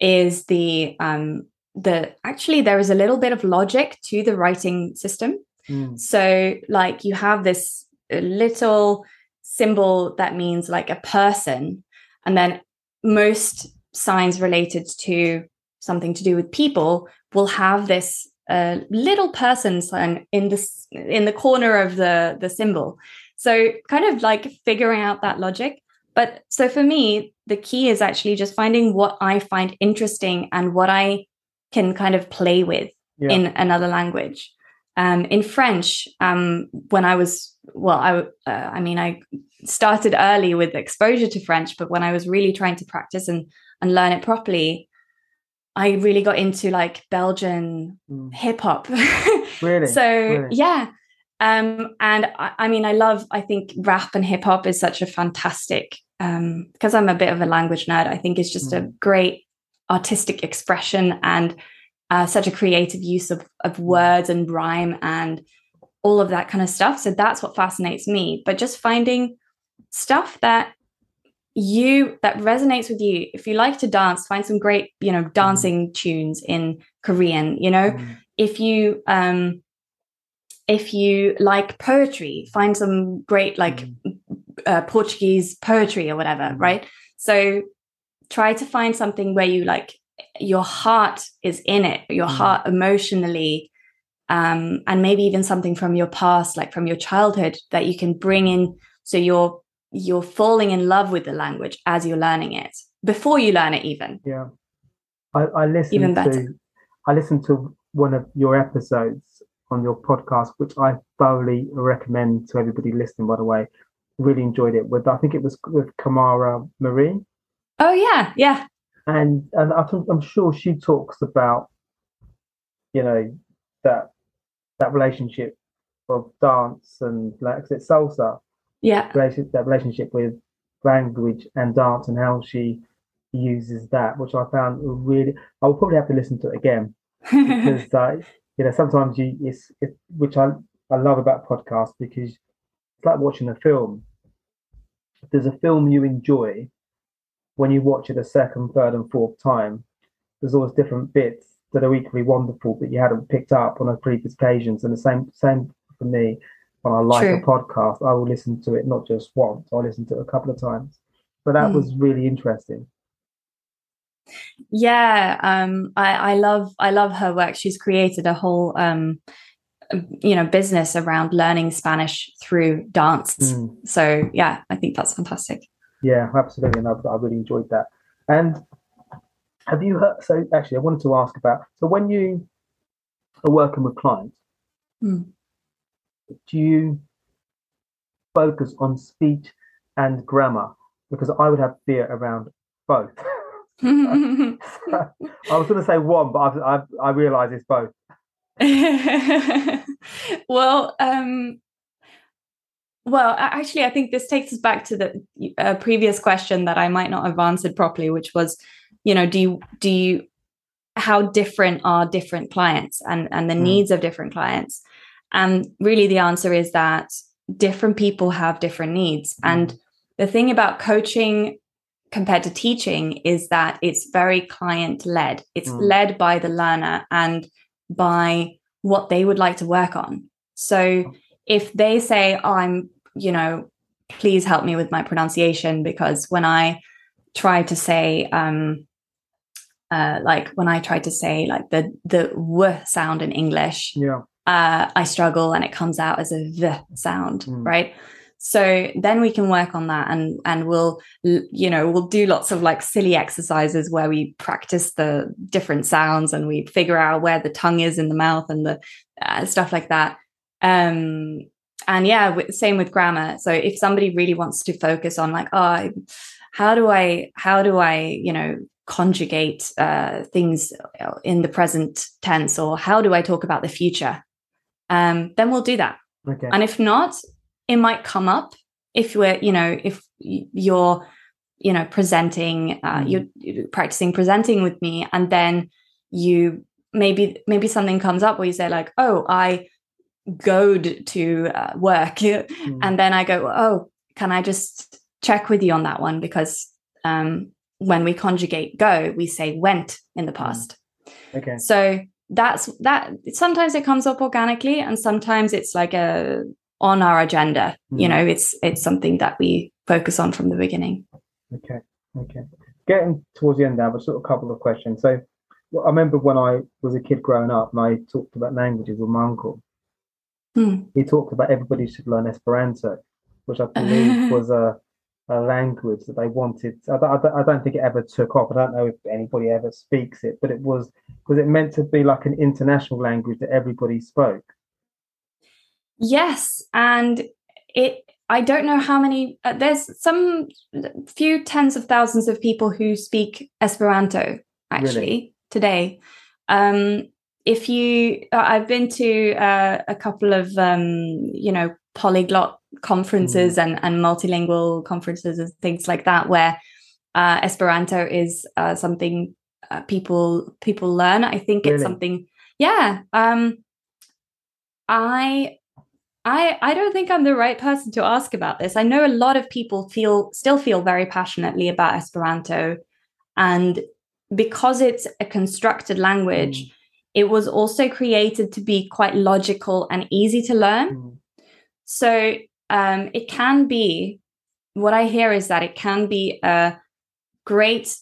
is the um the actually there is a little bit of logic to the writing system. Mm. So like you have this little symbol that means like a person and then most signs related to something to do with people will have this uh, little person sign in this in the corner of the the symbol so kind of like figuring out that logic but so for me the key is actually just finding what i find interesting and what i can kind of play with yeah. in another language. Um, in French, um, when I was well, I uh, I mean, I started early with exposure to French, but when I was really trying to practice and and learn it properly, I really got into like Belgian mm. hip hop. really? so really? yeah. Um, and I, I, mean, I love, I think rap and hip hop is such a fantastic, um, because I'm a bit of a language nerd, I think it's just mm. a great artistic expression and uh, such a creative use of, of words and rhyme and all of that kind of stuff. So that's what fascinates me. But just finding stuff that you that resonates with you. If you like to dance, find some great, you know, dancing mm. tunes in Korean, you know. Mm. If you um if you like poetry, find some great like mm. uh, Portuguese poetry or whatever, mm. right? So try to find something where you like your heart is in it your mm. heart emotionally um, and maybe even something from your past like from your childhood that you can bring in so you're you're falling in love with the language as you're learning it before you learn it even yeah i, I listened even better. to i listened to one of your episodes on your podcast which i thoroughly recommend to everybody listening by the way really enjoyed it with i think it was with kamara marie Oh yeah, yeah. And and I think I'm sure she talks about, you know, that that relationship of dance and like it's salsa. Yeah. Relationship, that relationship with language and dance and how she uses that, which I found really. I will probably have to listen to it again because uh, you know sometimes you it's it, which I I love about podcasts because it's like watching a film. If there's a film you enjoy, when you watch it a second, third, and fourth time, there's always different bits that are equally wonderful that you hadn't picked up on a previous occasions. And the same same for me when I like True. a podcast, I will listen to it not just once, I'll listen to it a couple of times. But that mm. was really interesting. Yeah, um, I, I love I love her work. She's created a whole um, you know business around learning Spanish through dance. Mm. So yeah, I think that's fantastic. Yeah, absolutely, and I, I really enjoyed that. And have you heard? So actually, I wanted to ask about. So when you are working with clients, mm. do you focus on speech and grammar? Because I would have fear around both. I was going to say one, but I've, I've, I realise it's both. well, um, well, actually, I think this takes us back to the uh, previous question that I might not have answered properly, which was, you know, do you do you how different are different clients and and the mm. needs of different clients? And really, the answer is that different people have different needs. Mm. And the thing about coaching compared to teaching is that it's very client led. It's mm. led by the learner and by what they would like to work on. So if they say, oh, I'm, you know, please help me with my pronunciation, because when I try to say, um, uh, like when I try to say like the the w sound in English, yeah, uh, I struggle and it comes out as a v sound, mm. right? So then we can work on that and and we'll you know we'll do lots of like silly exercises where we practice the different sounds and we figure out where the tongue is in the mouth and the uh, stuff like that. Um and yeah same with grammar. So if somebody really wants to focus on like oh how do i how do i you know conjugate uh, things in the present tense or how do i talk about the future? Um, then we'll do that. Okay. and if not it might come up if we're you know if you're you know presenting uh, mm. you're, you're practicing presenting with me and then you maybe maybe something comes up where you say like oh i goad to uh, work mm. and then i go oh can i just check with you on that one because um, when we conjugate go we say went in the mm. past okay so that's that sometimes it comes up organically and sometimes it's like a on our agenda. Mm. You know, it's it's something that we focus on from the beginning. Okay, okay. Getting towards the end now, but sort of a couple of questions. So, I remember when I was a kid growing up, and I talked about languages with my uncle. Hmm. He talked about everybody should learn Esperanto, which I believe was a a language that they wanted. I, I, I, don't think it ever took off. I don't know if anybody ever speaks it, but it was was it meant to be like an international language that everybody spoke. Yes, and it. I don't know how many. Uh, there's some few tens of thousands of people who speak Esperanto actually really? today. Um, if you, uh, I've been to uh, a couple of um, you know polyglot conferences mm. and and multilingual conferences and things like that where uh, Esperanto is uh, something uh, people people learn. I think really? it's something. Yeah. Um, I I I don't think I'm the right person to ask about this. I know a lot of people feel still feel very passionately about Esperanto and because it's a constructed language, mm. it was also created to be quite logical and easy to learn. Mm. So um, it can be what I hear is that it can be a great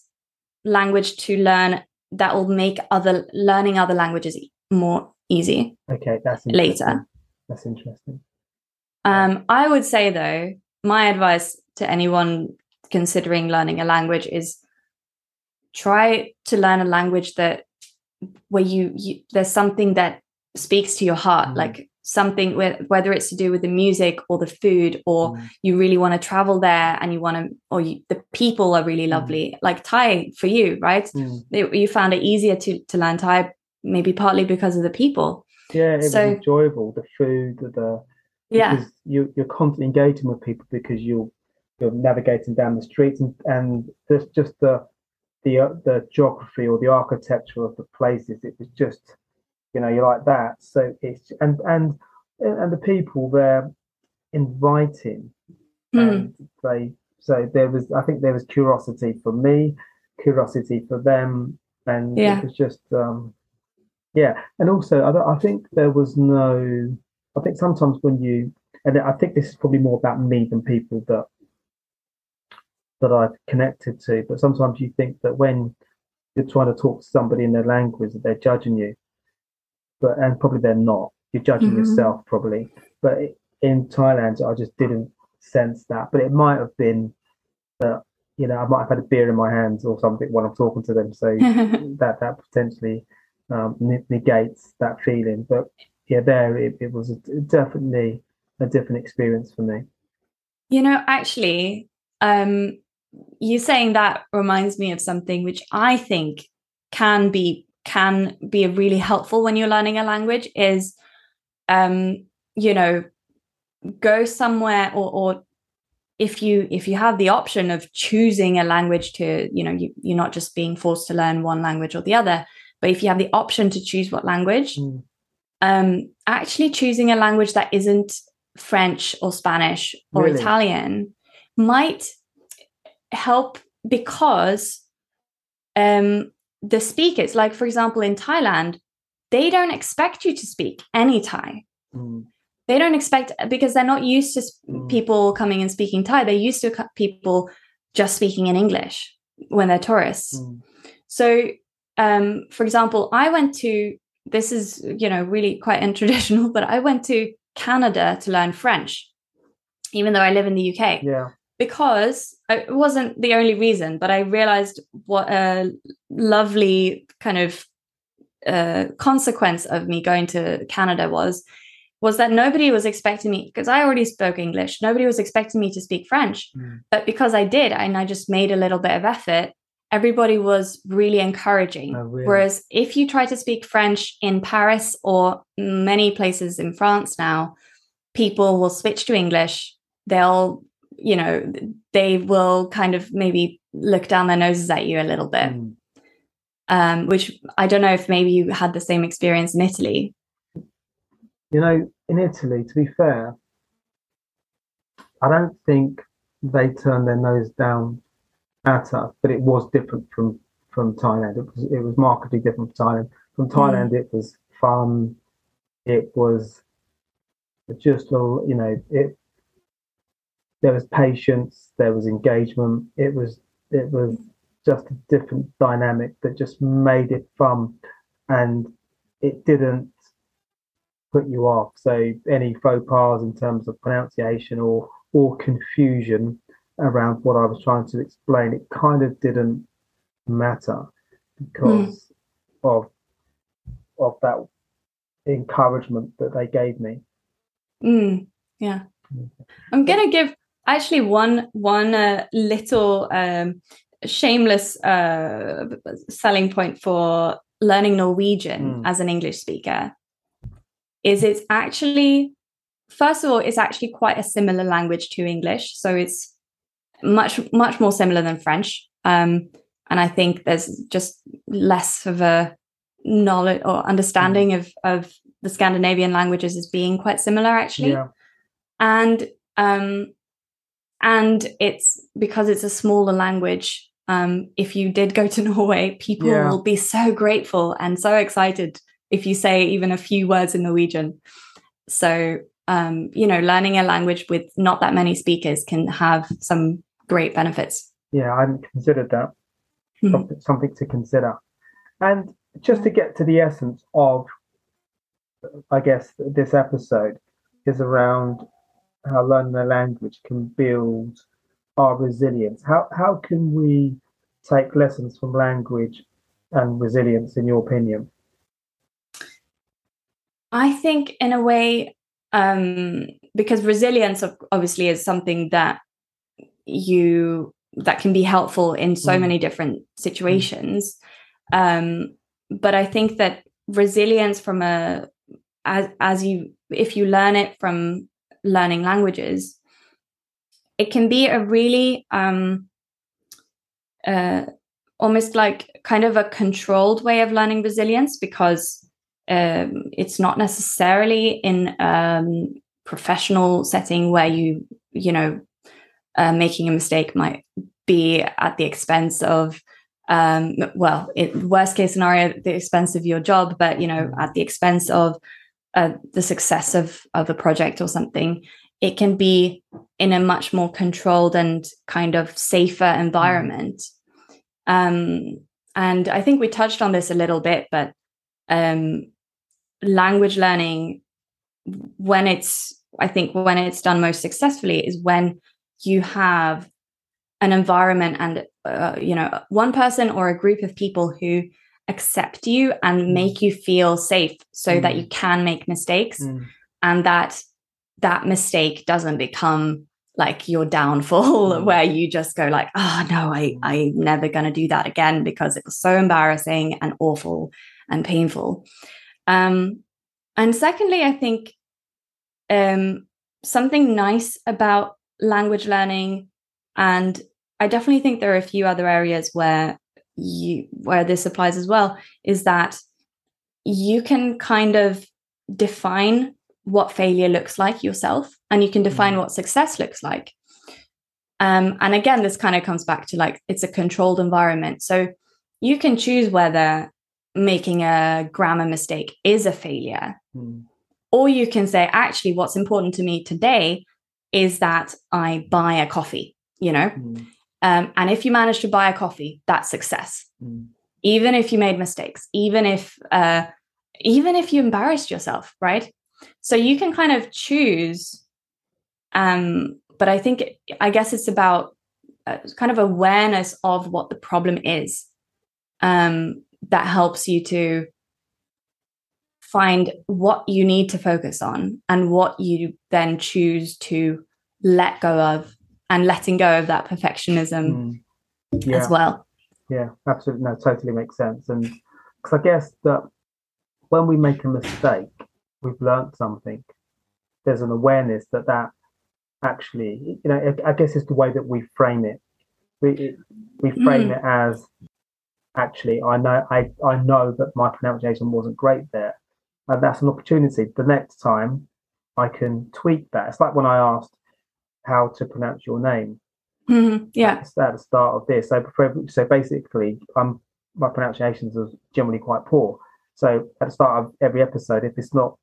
language to learn that will make other learning other languages more easy. Okay, that's later. That's interesting. Um, I would say though, my advice to anyone considering learning a language is try to learn a language that where you, you there's something that speaks to your heart, mm. like something with, whether it's to do with the music or the food, or mm. you really want to travel there and you want to, or you, the people are really mm. lovely, mm. like Thai for you, right? Mm. you found it easier to to learn Thai, maybe partly because of the people. Yeah, it so, was enjoyable. The food, the yeah, you you're constantly engaging with people because you're you're navigating down the streets and and there's just the the uh, the geography or the architecture of the places. It was just you know you're like that. So it's and and and the people they're inviting mm. and they so there was I think there was curiosity for me, curiosity for them, and yeah. it was just um yeah, and also I, I think there was no. I think sometimes when you, and I think this is probably more about me than people that that I've connected to. But sometimes you think that when you're trying to talk to somebody in their language, that they're judging you, but and probably they're not. You're judging mm-hmm. yourself probably. But in Thailand, I just didn't sense that. But it might have been that you know I might have had a beer in my hands or something while I'm talking to them. So that that potentially um, negates that feeling. But yeah, there it, it was a, definitely a different experience for me. You know, actually, um, you saying that reminds me of something which I think can be can be really helpful when you're learning a language is um you know go somewhere or or if you if you have the option of choosing a language to you know you, you're not just being forced to learn one language or the other but if you have the option to choose what language, mm. um, actually choosing a language that isn't French or Spanish or really? Italian might help because um, the speakers, like for example in Thailand, they don't expect you to speak any Thai. Mm. They don't expect because they're not used to mm. people coming and speaking Thai. They're used to people just speaking in English when they're tourists. Mm. So um, for example, I went to this is you know really quite untraditional, but I went to Canada to learn French, even though I live in the UK. Yeah. Because it wasn't the only reason, but I realized what a lovely kind of uh, consequence of me going to Canada was was that nobody was expecting me because I already spoke English. Nobody was expecting me to speak French, Mm. but because I did, and I just made a little bit of effort, everybody was really encouraging. Oh, really? Whereas if you try to speak French in Paris or many places in France now, people will switch to English. They'll, you know, they will kind of maybe look down their noses at you a little bit. Mm. Um, which I don't know if maybe you had the same experience in Italy. You know, in Italy, to be fair, I don't think they turn their nose down at us, but it was different from from Thailand. It was it was markedly different from Thailand. From hmm. Thailand, it was fun. It was just a you know it. There was patience. There was engagement. It was it was just a different dynamic that just made it fun, and it didn't put you off. So any faux pas in terms of pronunciation or or confusion around what I was trying to explain, it kind of didn't matter because of of that encouragement that they gave me. Mm, yeah, I'm gonna give actually one one uh, little um, shameless uh, selling point for learning Norwegian Mm. as an English speaker. Is it's actually first of all, it's actually quite a similar language to English, so it's much much more similar than French. Um, and I think there's just less of a knowledge or understanding of of the Scandinavian languages as being quite similar actually Yeah, and um and it's because it's a smaller language um if you did go to norway people Yeah. will be so grateful and so excited if you say even a few words in norwegian so um you know learning a language with not that many speakers can have some great benefits yeah, I hadn't considered that. Mhm. Something, something to consider. And just to get to the essence of, I guess this episode is around how learning a language can build our resilience. How how can we take lessons from language and resilience, in your opinion? I think in a way, um, because resilience obviously is something that you that can be helpful in so Mm. many different situations. Um, but I think that resilience from a as as you if you learn it from learning languages, it can be a really um, uh, almost like kind of a controlled way of learning resilience because um, it's not necessarily in um, professional setting where you you know uh, making a mistake might be at the expense of um, well in worst case scenario the expense of your job but you know at the expense of uh, the success of of a project or something. It can be in a much more controlled and kind of safer environment. Um, and i think we touched on this a little bit but um, language learning when it's i think when it's done most successfully is when you have an environment and uh, you know one person or a group of people who accept you and Mm. make you feel safe so that Mm. you can make mistakes Mm. and that that mistake doesn't become like your downfall Mm. where you just go like oh no i i'm never going to do that again because it was so embarrassing and awful and painful um and secondly i think um something nice about language learning and i definitely think there are a few other areas where you where this applies as well is that you can kind of define what failure looks like yourself and you can define Mm. what success looks like um, and again this kind of comes back to like it's a controlled environment so you can choose whether making a grammar mistake is a failure Mm. or you can say actually what's important to me today is that i buy a coffee you know Mm. um, and if you manage to buy a coffee that's success Mm. even if you made mistakes even if uh, even if you embarrassed yourself right so you can kind of choose Um, but I think, I guess it's about uh, kind of awareness of what the problem is um, that helps you to find what you need to focus on and what you then choose to let go of and letting go of that perfectionism mm. yeah. as well. Yeah, absolutely. No, totally makes sense. And because I guess that when we make a mistake, we've learned something. There's an awareness that that actually, you know, I guess it's the way that we frame it. We we frame mm. it as actually, I know, I I know that my pronunciation wasn't great there, and that's an opportunity. The next time, I can tweak that. It's like when I asked how to pronounce your name. Mm-hmm. Yeah, at the start of this. So, so basically, um, my pronunciations are generally quite poor. So at the start of every episode, if it's not,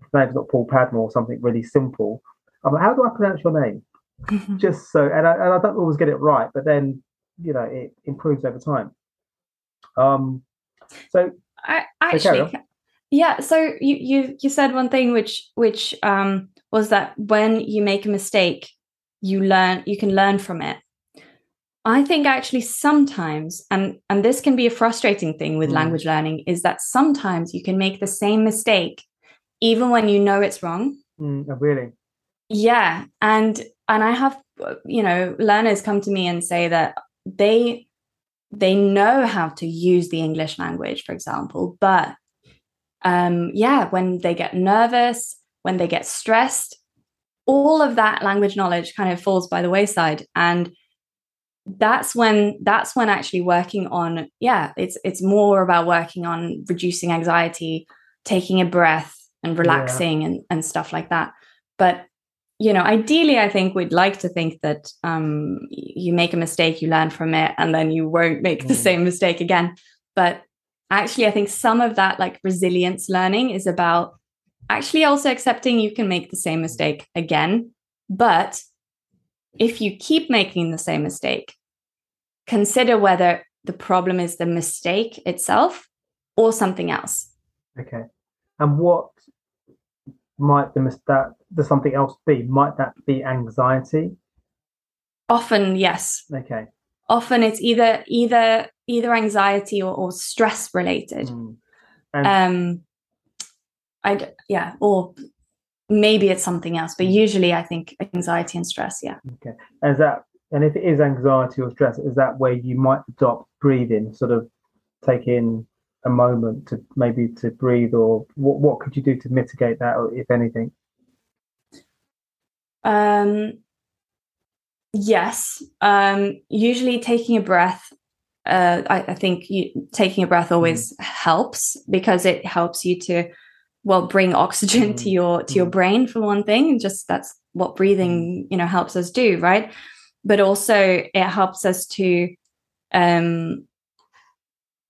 if name's not Paul Padmore or something really simple, I'm like, how do I pronounce your name? Mm-hmm. Just so, and I, and I don't always get it right, but then you know it improves over time. Um, so I actually, yeah. So you you you said one thing which which um was that when you make a mistake, you learn you can learn from it. I think actually sometimes, and and this can be a frustrating thing with mm. language learning, is that sometimes you can make the same mistake even when you know it's wrong. Mm, oh, really? Yeah, and and I have you know learners come to me and say that they they know how to use the English language, for example, but um, yeah, when they get nervous, when they get stressed, all of that language knowledge kind of falls by the wayside, and that's when that's when actually working on yeah it's it's more about working on reducing anxiety taking a breath and relaxing yeah. and, and stuff like that but you know ideally i think we'd like to think that um, you make a mistake you learn from it and then you won't make mm. the same mistake again but actually i think some of that like resilience learning is about actually also accepting you can make the same mistake again but if you keep making the same mistake, consider whether the problem is the mistake itself or something else. Okay. And what might the mistake, the something else be? Might that be anxiety? Often, yes. Okay. Often it's either either either anxiety or, or stress related. Mm. um I yeah, or maybe it's something else but mm. usually i think anxiety and stress yeah okay is that and if it is anxiety or stress is that where you might adopt breathing sort of take in a moment to maybe to breathe or what, what could you do to mitigate that or if anything um yes um usually taking a breath uh i, I think you, taking a breath always mm. helps because it helps you to well bring oxygen mm. to your to your mm. brain for one thing and just that's what breathing you know helps us do right but also it helps us to um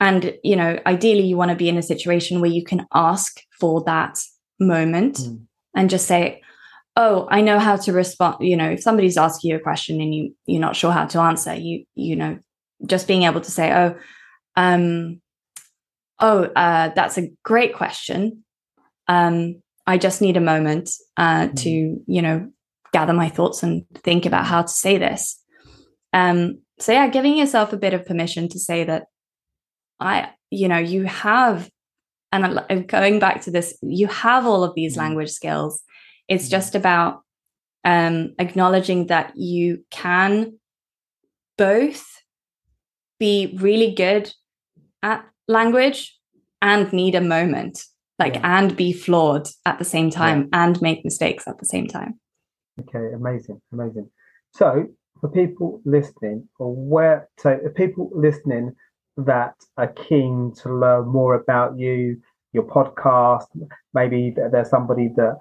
and you know ideally you want to be in a situation where you can ask for that moment mm. and just say oh i know how to respond you know if somebody's asking you a question and you you're not sure how to answer you you know just being able to say oh um oh uh, that's a great question um, I just need a moment uh, mm. to, you know, gather my thoughts and think about how to say this. Um, so yeah, giving yourself a bit of permission to say that I, you know, you have, and going back to this, you have all of these mm. language skills. It's mm. just about um, acknowledging that you can both be really good at language and need a moment like yeah. and be flawed at the same time yeah. and make mistakes at the same time okay amazing amazing so for people listening or where so people listening that are keen to learn more about you your podcast maybe there's somebody that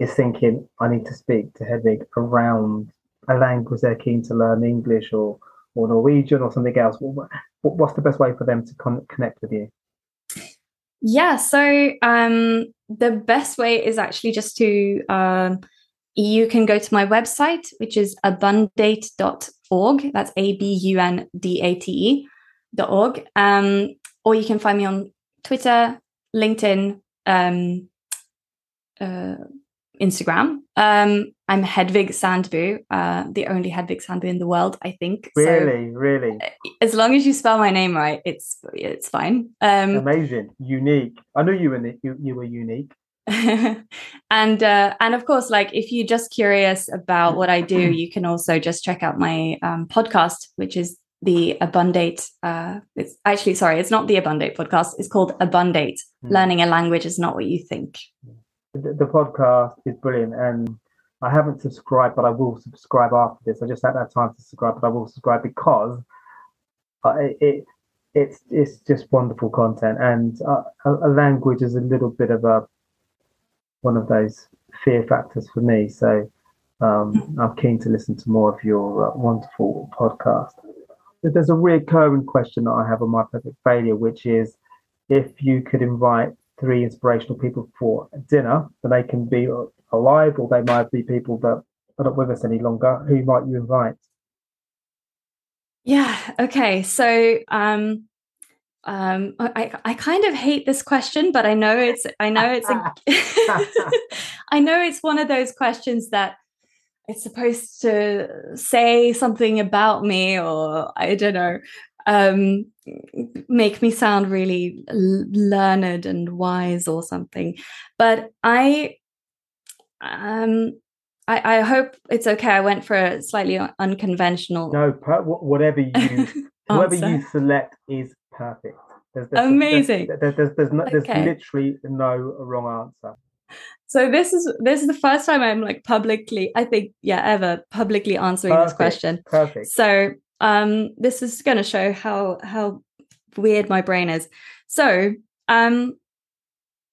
is thinking i need to speak to Hedvig around a language they're keen to learn english or or norwegian or something else what's the best way for them to con- connect with you yeah, so um, the best way is actually just to, um, you can go to my website, which is abundate.org. That's A B U N D A T E dot org. Um, or you can find me on Twitter, LinkedIn, um, uh, Instagram. Um, I'm Hedvig Sandbu, uh, the only Hedvig Sandbu in the world, I think. Really, so, really. As long as you spell my name right, it's it's fine. Um, Amazing, unique. I knew you were you, you were unique. and uh, and of course, like if you're just curious about what I do, you can also just check out my um, podcast, which is the Abundate. Uh, it's actually sorry, it's not the Abundate podcast. It's called Abundate. Mm. Learning a language is not what you think. The, the, podcast is brilliant, and I haven't subscribed, but I will subscribe after this. I just haven't had time to subscribe, but I will subscribe because uh, it, it it's it's just wonderful content, and uh, a, a language is a little bit of a one of those fear factors for me. So um, I'm keen to listen to more of your uh, wonderful podcast. There's a recurring question that I have on my perfect failure, which is if you could invite three inspirational people for dinner, then they can be alive or they might be people that are not with us any longer. Who might you invite? Yeah. Okay. So um, um i i kind of hate this question but i know it's i know it's a i know it's one of those questions that it's supposed to say something about me or i don't know um make me sound really learned and wise or something but i um I, I hope it's okay. I went for a slightly unconventional. No, whatever you whatever you select is perfect. There's, there's, Amazing. There's, there's, there's, no, there's okay. literally no wrong answer. So this is this is the first time I'm like publicly, I think, yeah, ever publicly answering perfect. this question. Perfect. So um this is gonna show how how weird my brain is. So um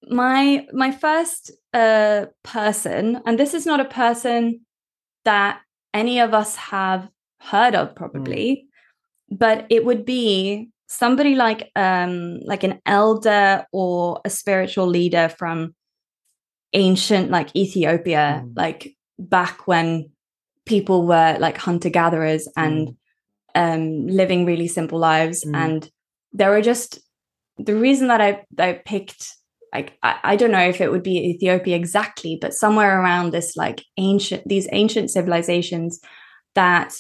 my my first uh person, and this is not a person that any of us have heard of probably, mm. but it would be somebody like um like an elder or a spiritual leader from ancient like Ethiopia mm. like back when people were like hunter gatherers and mm. Um living really simple lives mm. and there were just the reason that I I picked like I, I don't know if it would be Ethiopia exactly but somewhere around this like ancient these ancient civilizations that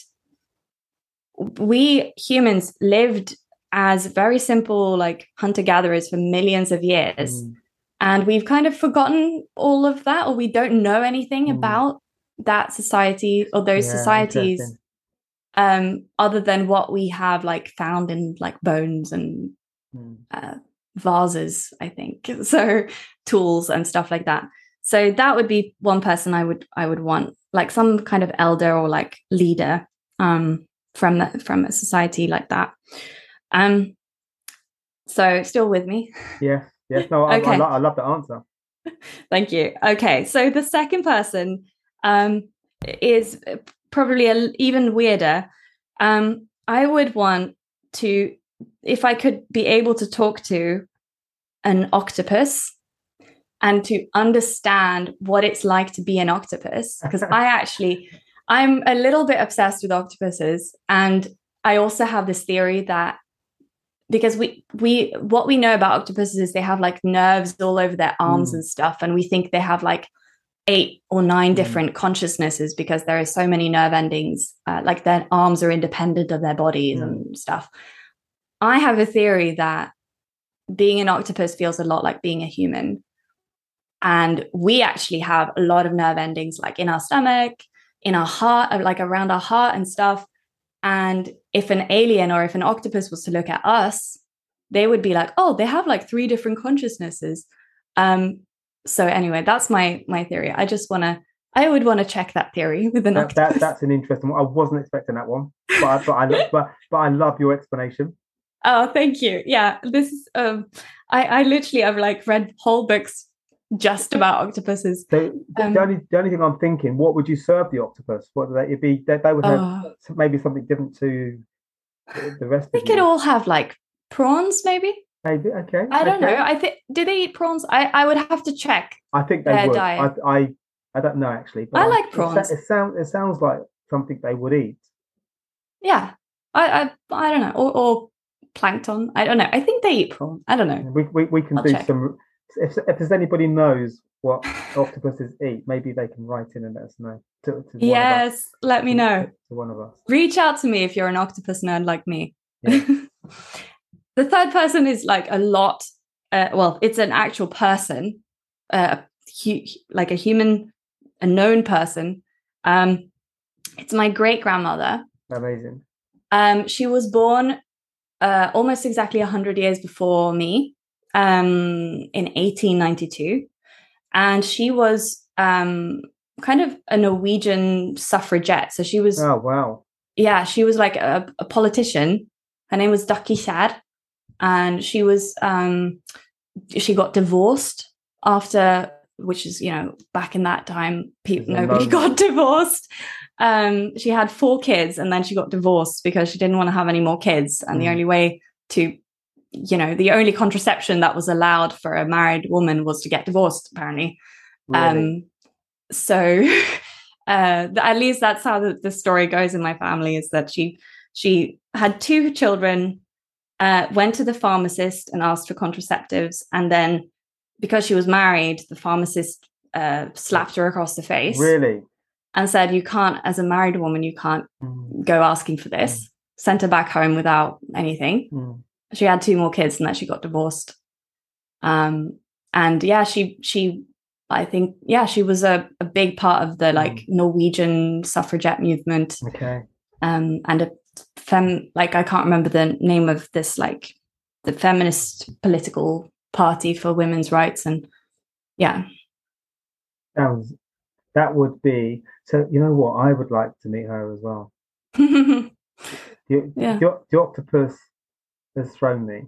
we humans lived as very simple like hunter gatherers for millions of years mm. and we've kind of forgotten all of that or we don't know anything mm. about that society or those yeah, societies um other than what we have like found in like bones and mm. uh, vases i think so tools and stuff like that so that would be one person i would i would want like some kind of elder or like leader um from the, from a society like that um, so still with me? Yeah. Yes. No, I, okay. I, I, I love the answer. Thank you. Okay. So the second person um, is probably a, even weirder. Um, I would want to, if I could be able to talk to an octopus and to understand what it's like to be an octopus, because I actually, I'm a little bit obsessed with octopuses. And I also have this theory that because we we what we know about octopuses is they have like nerves all over their arms mm. and stuff and we think they have like eight or nine mm. different consciousnesses because there are so many nerve endings uh, like their arms are independent of their bodies mm. and stuff i have a theory that being an octopus feels a lot like being a human and we actually have a lot of nerve endings like in our stomach in our heart like around our heart and stuff and if an alien or if an octopus was to look at us, they would be like, oh, they have like three different consciousnesses. Um, so anyway, that's my my theory. I just want to, I would want to check that theory with an that, that, that's an interesting one. I wasn't expecting that one, but I, but I but, but I love your explanation. Oh, thank you. Yeah, this is um, I I literally have like read whole books just about octopuses. So um, the only the only thing I'm thinking, what would you serve the octopus? What would they be? They, they would have oh. maybe something different to the rest. They could all have like prawns, maybe. Maybe okay. I don't okay. know. I think do they eat prawns? I I would have to check. I think they would. Diet. I, I I don't know actually. I like prawns. It, it sounds it sounds like something they would eat. Yeah, I I I don't know, or, or plankton. I don't know. I think they eat prawn. I don't know. We we, we can I'll do check. some if, if there's anybody knows what octopuses eat, maybe they can write in and let us know. To, to yes, us, let me know. To, to, one of us. Reach out to me if you're an octopus nerd like me. Yeah. the third person is like a lot. Uh, well, it's an actual person, uh, hu- like a human, a known person. Um, it's my great grandmother. Amazing. Um, she was born uh, almost exactly 100 years before me um, in 1892. And she was um, kind of a Norwegian suffragette. So she was. Oh, wow. Yeah, she was like a, a politician. Her name was Ducky Shad. And she was. Um, she got divorced after which is you know back in that time people nobody got divorced um, she had four kids and then she got divorced because she didn't want to have any more kids and mm. the only way to you know the only contraception that was allowed for a married woman was to get divorced apparently really? um so uh at least that's how the, the story goes in my family is that she she had two children uh, went to the pharmacist and asked for contraceptives and then because she was married, the pharmacist uh, slapped her across the face. Really? And said, You can't, as a married woman, you can't mm. go asking for this. Mm. Sent her back home without anything. Mm. She had two more kids and then she got divorced. Um, and yeah, she, she, I think, yeah, she was a, a big part of the like mm. Norwegian suffragette movement. Okay. Um, and a fem, like, I can't remember the name of this, like, the feminist political party for women's rights and yeah. Sounds that would be so you know what? I would like to meet her as well. The, yeah. the, the, octopus has thrown me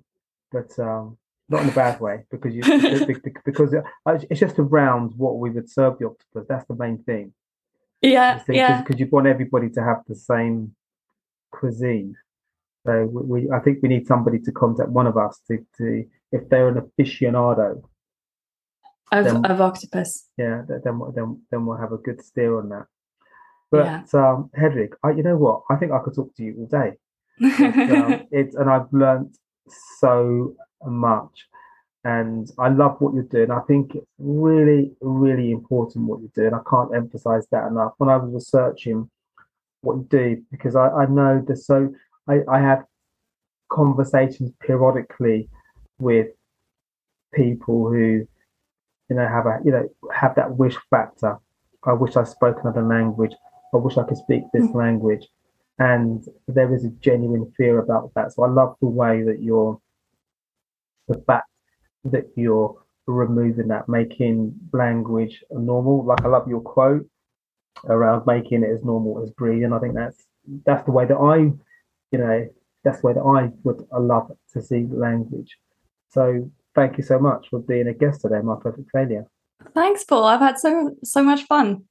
but um not in a bad way because you because it's just around what we would serve the octopus. That's the main thing. Yeah yeah. because you want everybody to have the same cuisine so we, we, I think we need somebody to contact one of us to, to if they're an aficionado of, then, of octopus. Yeah, then then then we'll have a good steer on that. But yeah. um, I, you know what? I think I could talk to you all day. um, it's and I've learned so much, and I love what you're doing. I think it's really, really important what you're doing. I can't emphasize that enough. When I was researching what you do, because I, I know there's so I, I have conversations periodically with people who you know have a you know have that wish factor. I wish i spoke another language. I wish i could speak this mm-hmm. language. And there is a genuine fear about that. So i love the way that you're the fact that you're removing that making language normal. Like i love your quote around making it as normal as breathing i think that's that's the way that i you know, that's where I would I love to see language. So thank you so much for being a guest today, my perfect failure. Thanks, Paul. I've had so so much fun.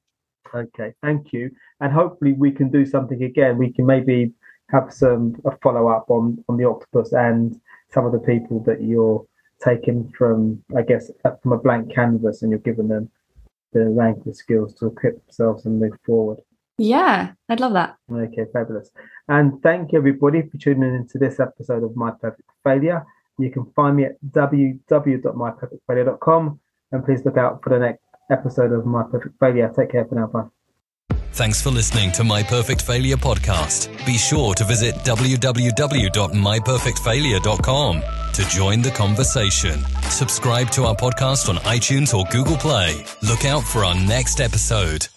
Okay, thank you. And hopefully we can do something again. We can maybe have some a follow up on on the octopus and some of the people that you're taking from, I guess, from a blank canvas, and you're giving them the language skills to equip themselves and move forward. Yeah, I'd love that. Okay, fabulous. And thank you everybody for tuning into this episode of My Perfect Failure. You can find me at www.myperfectfailure.com and please look out for the next episode of My Perfect Failure. Take care for now. Bye. Thanks for listening to My Perfect Failure podcast. Be sure to visit www.myperfectfailure.com to join the conversation. Subscribe to our podcast on iTunes or Google Play. Look out for our next episode.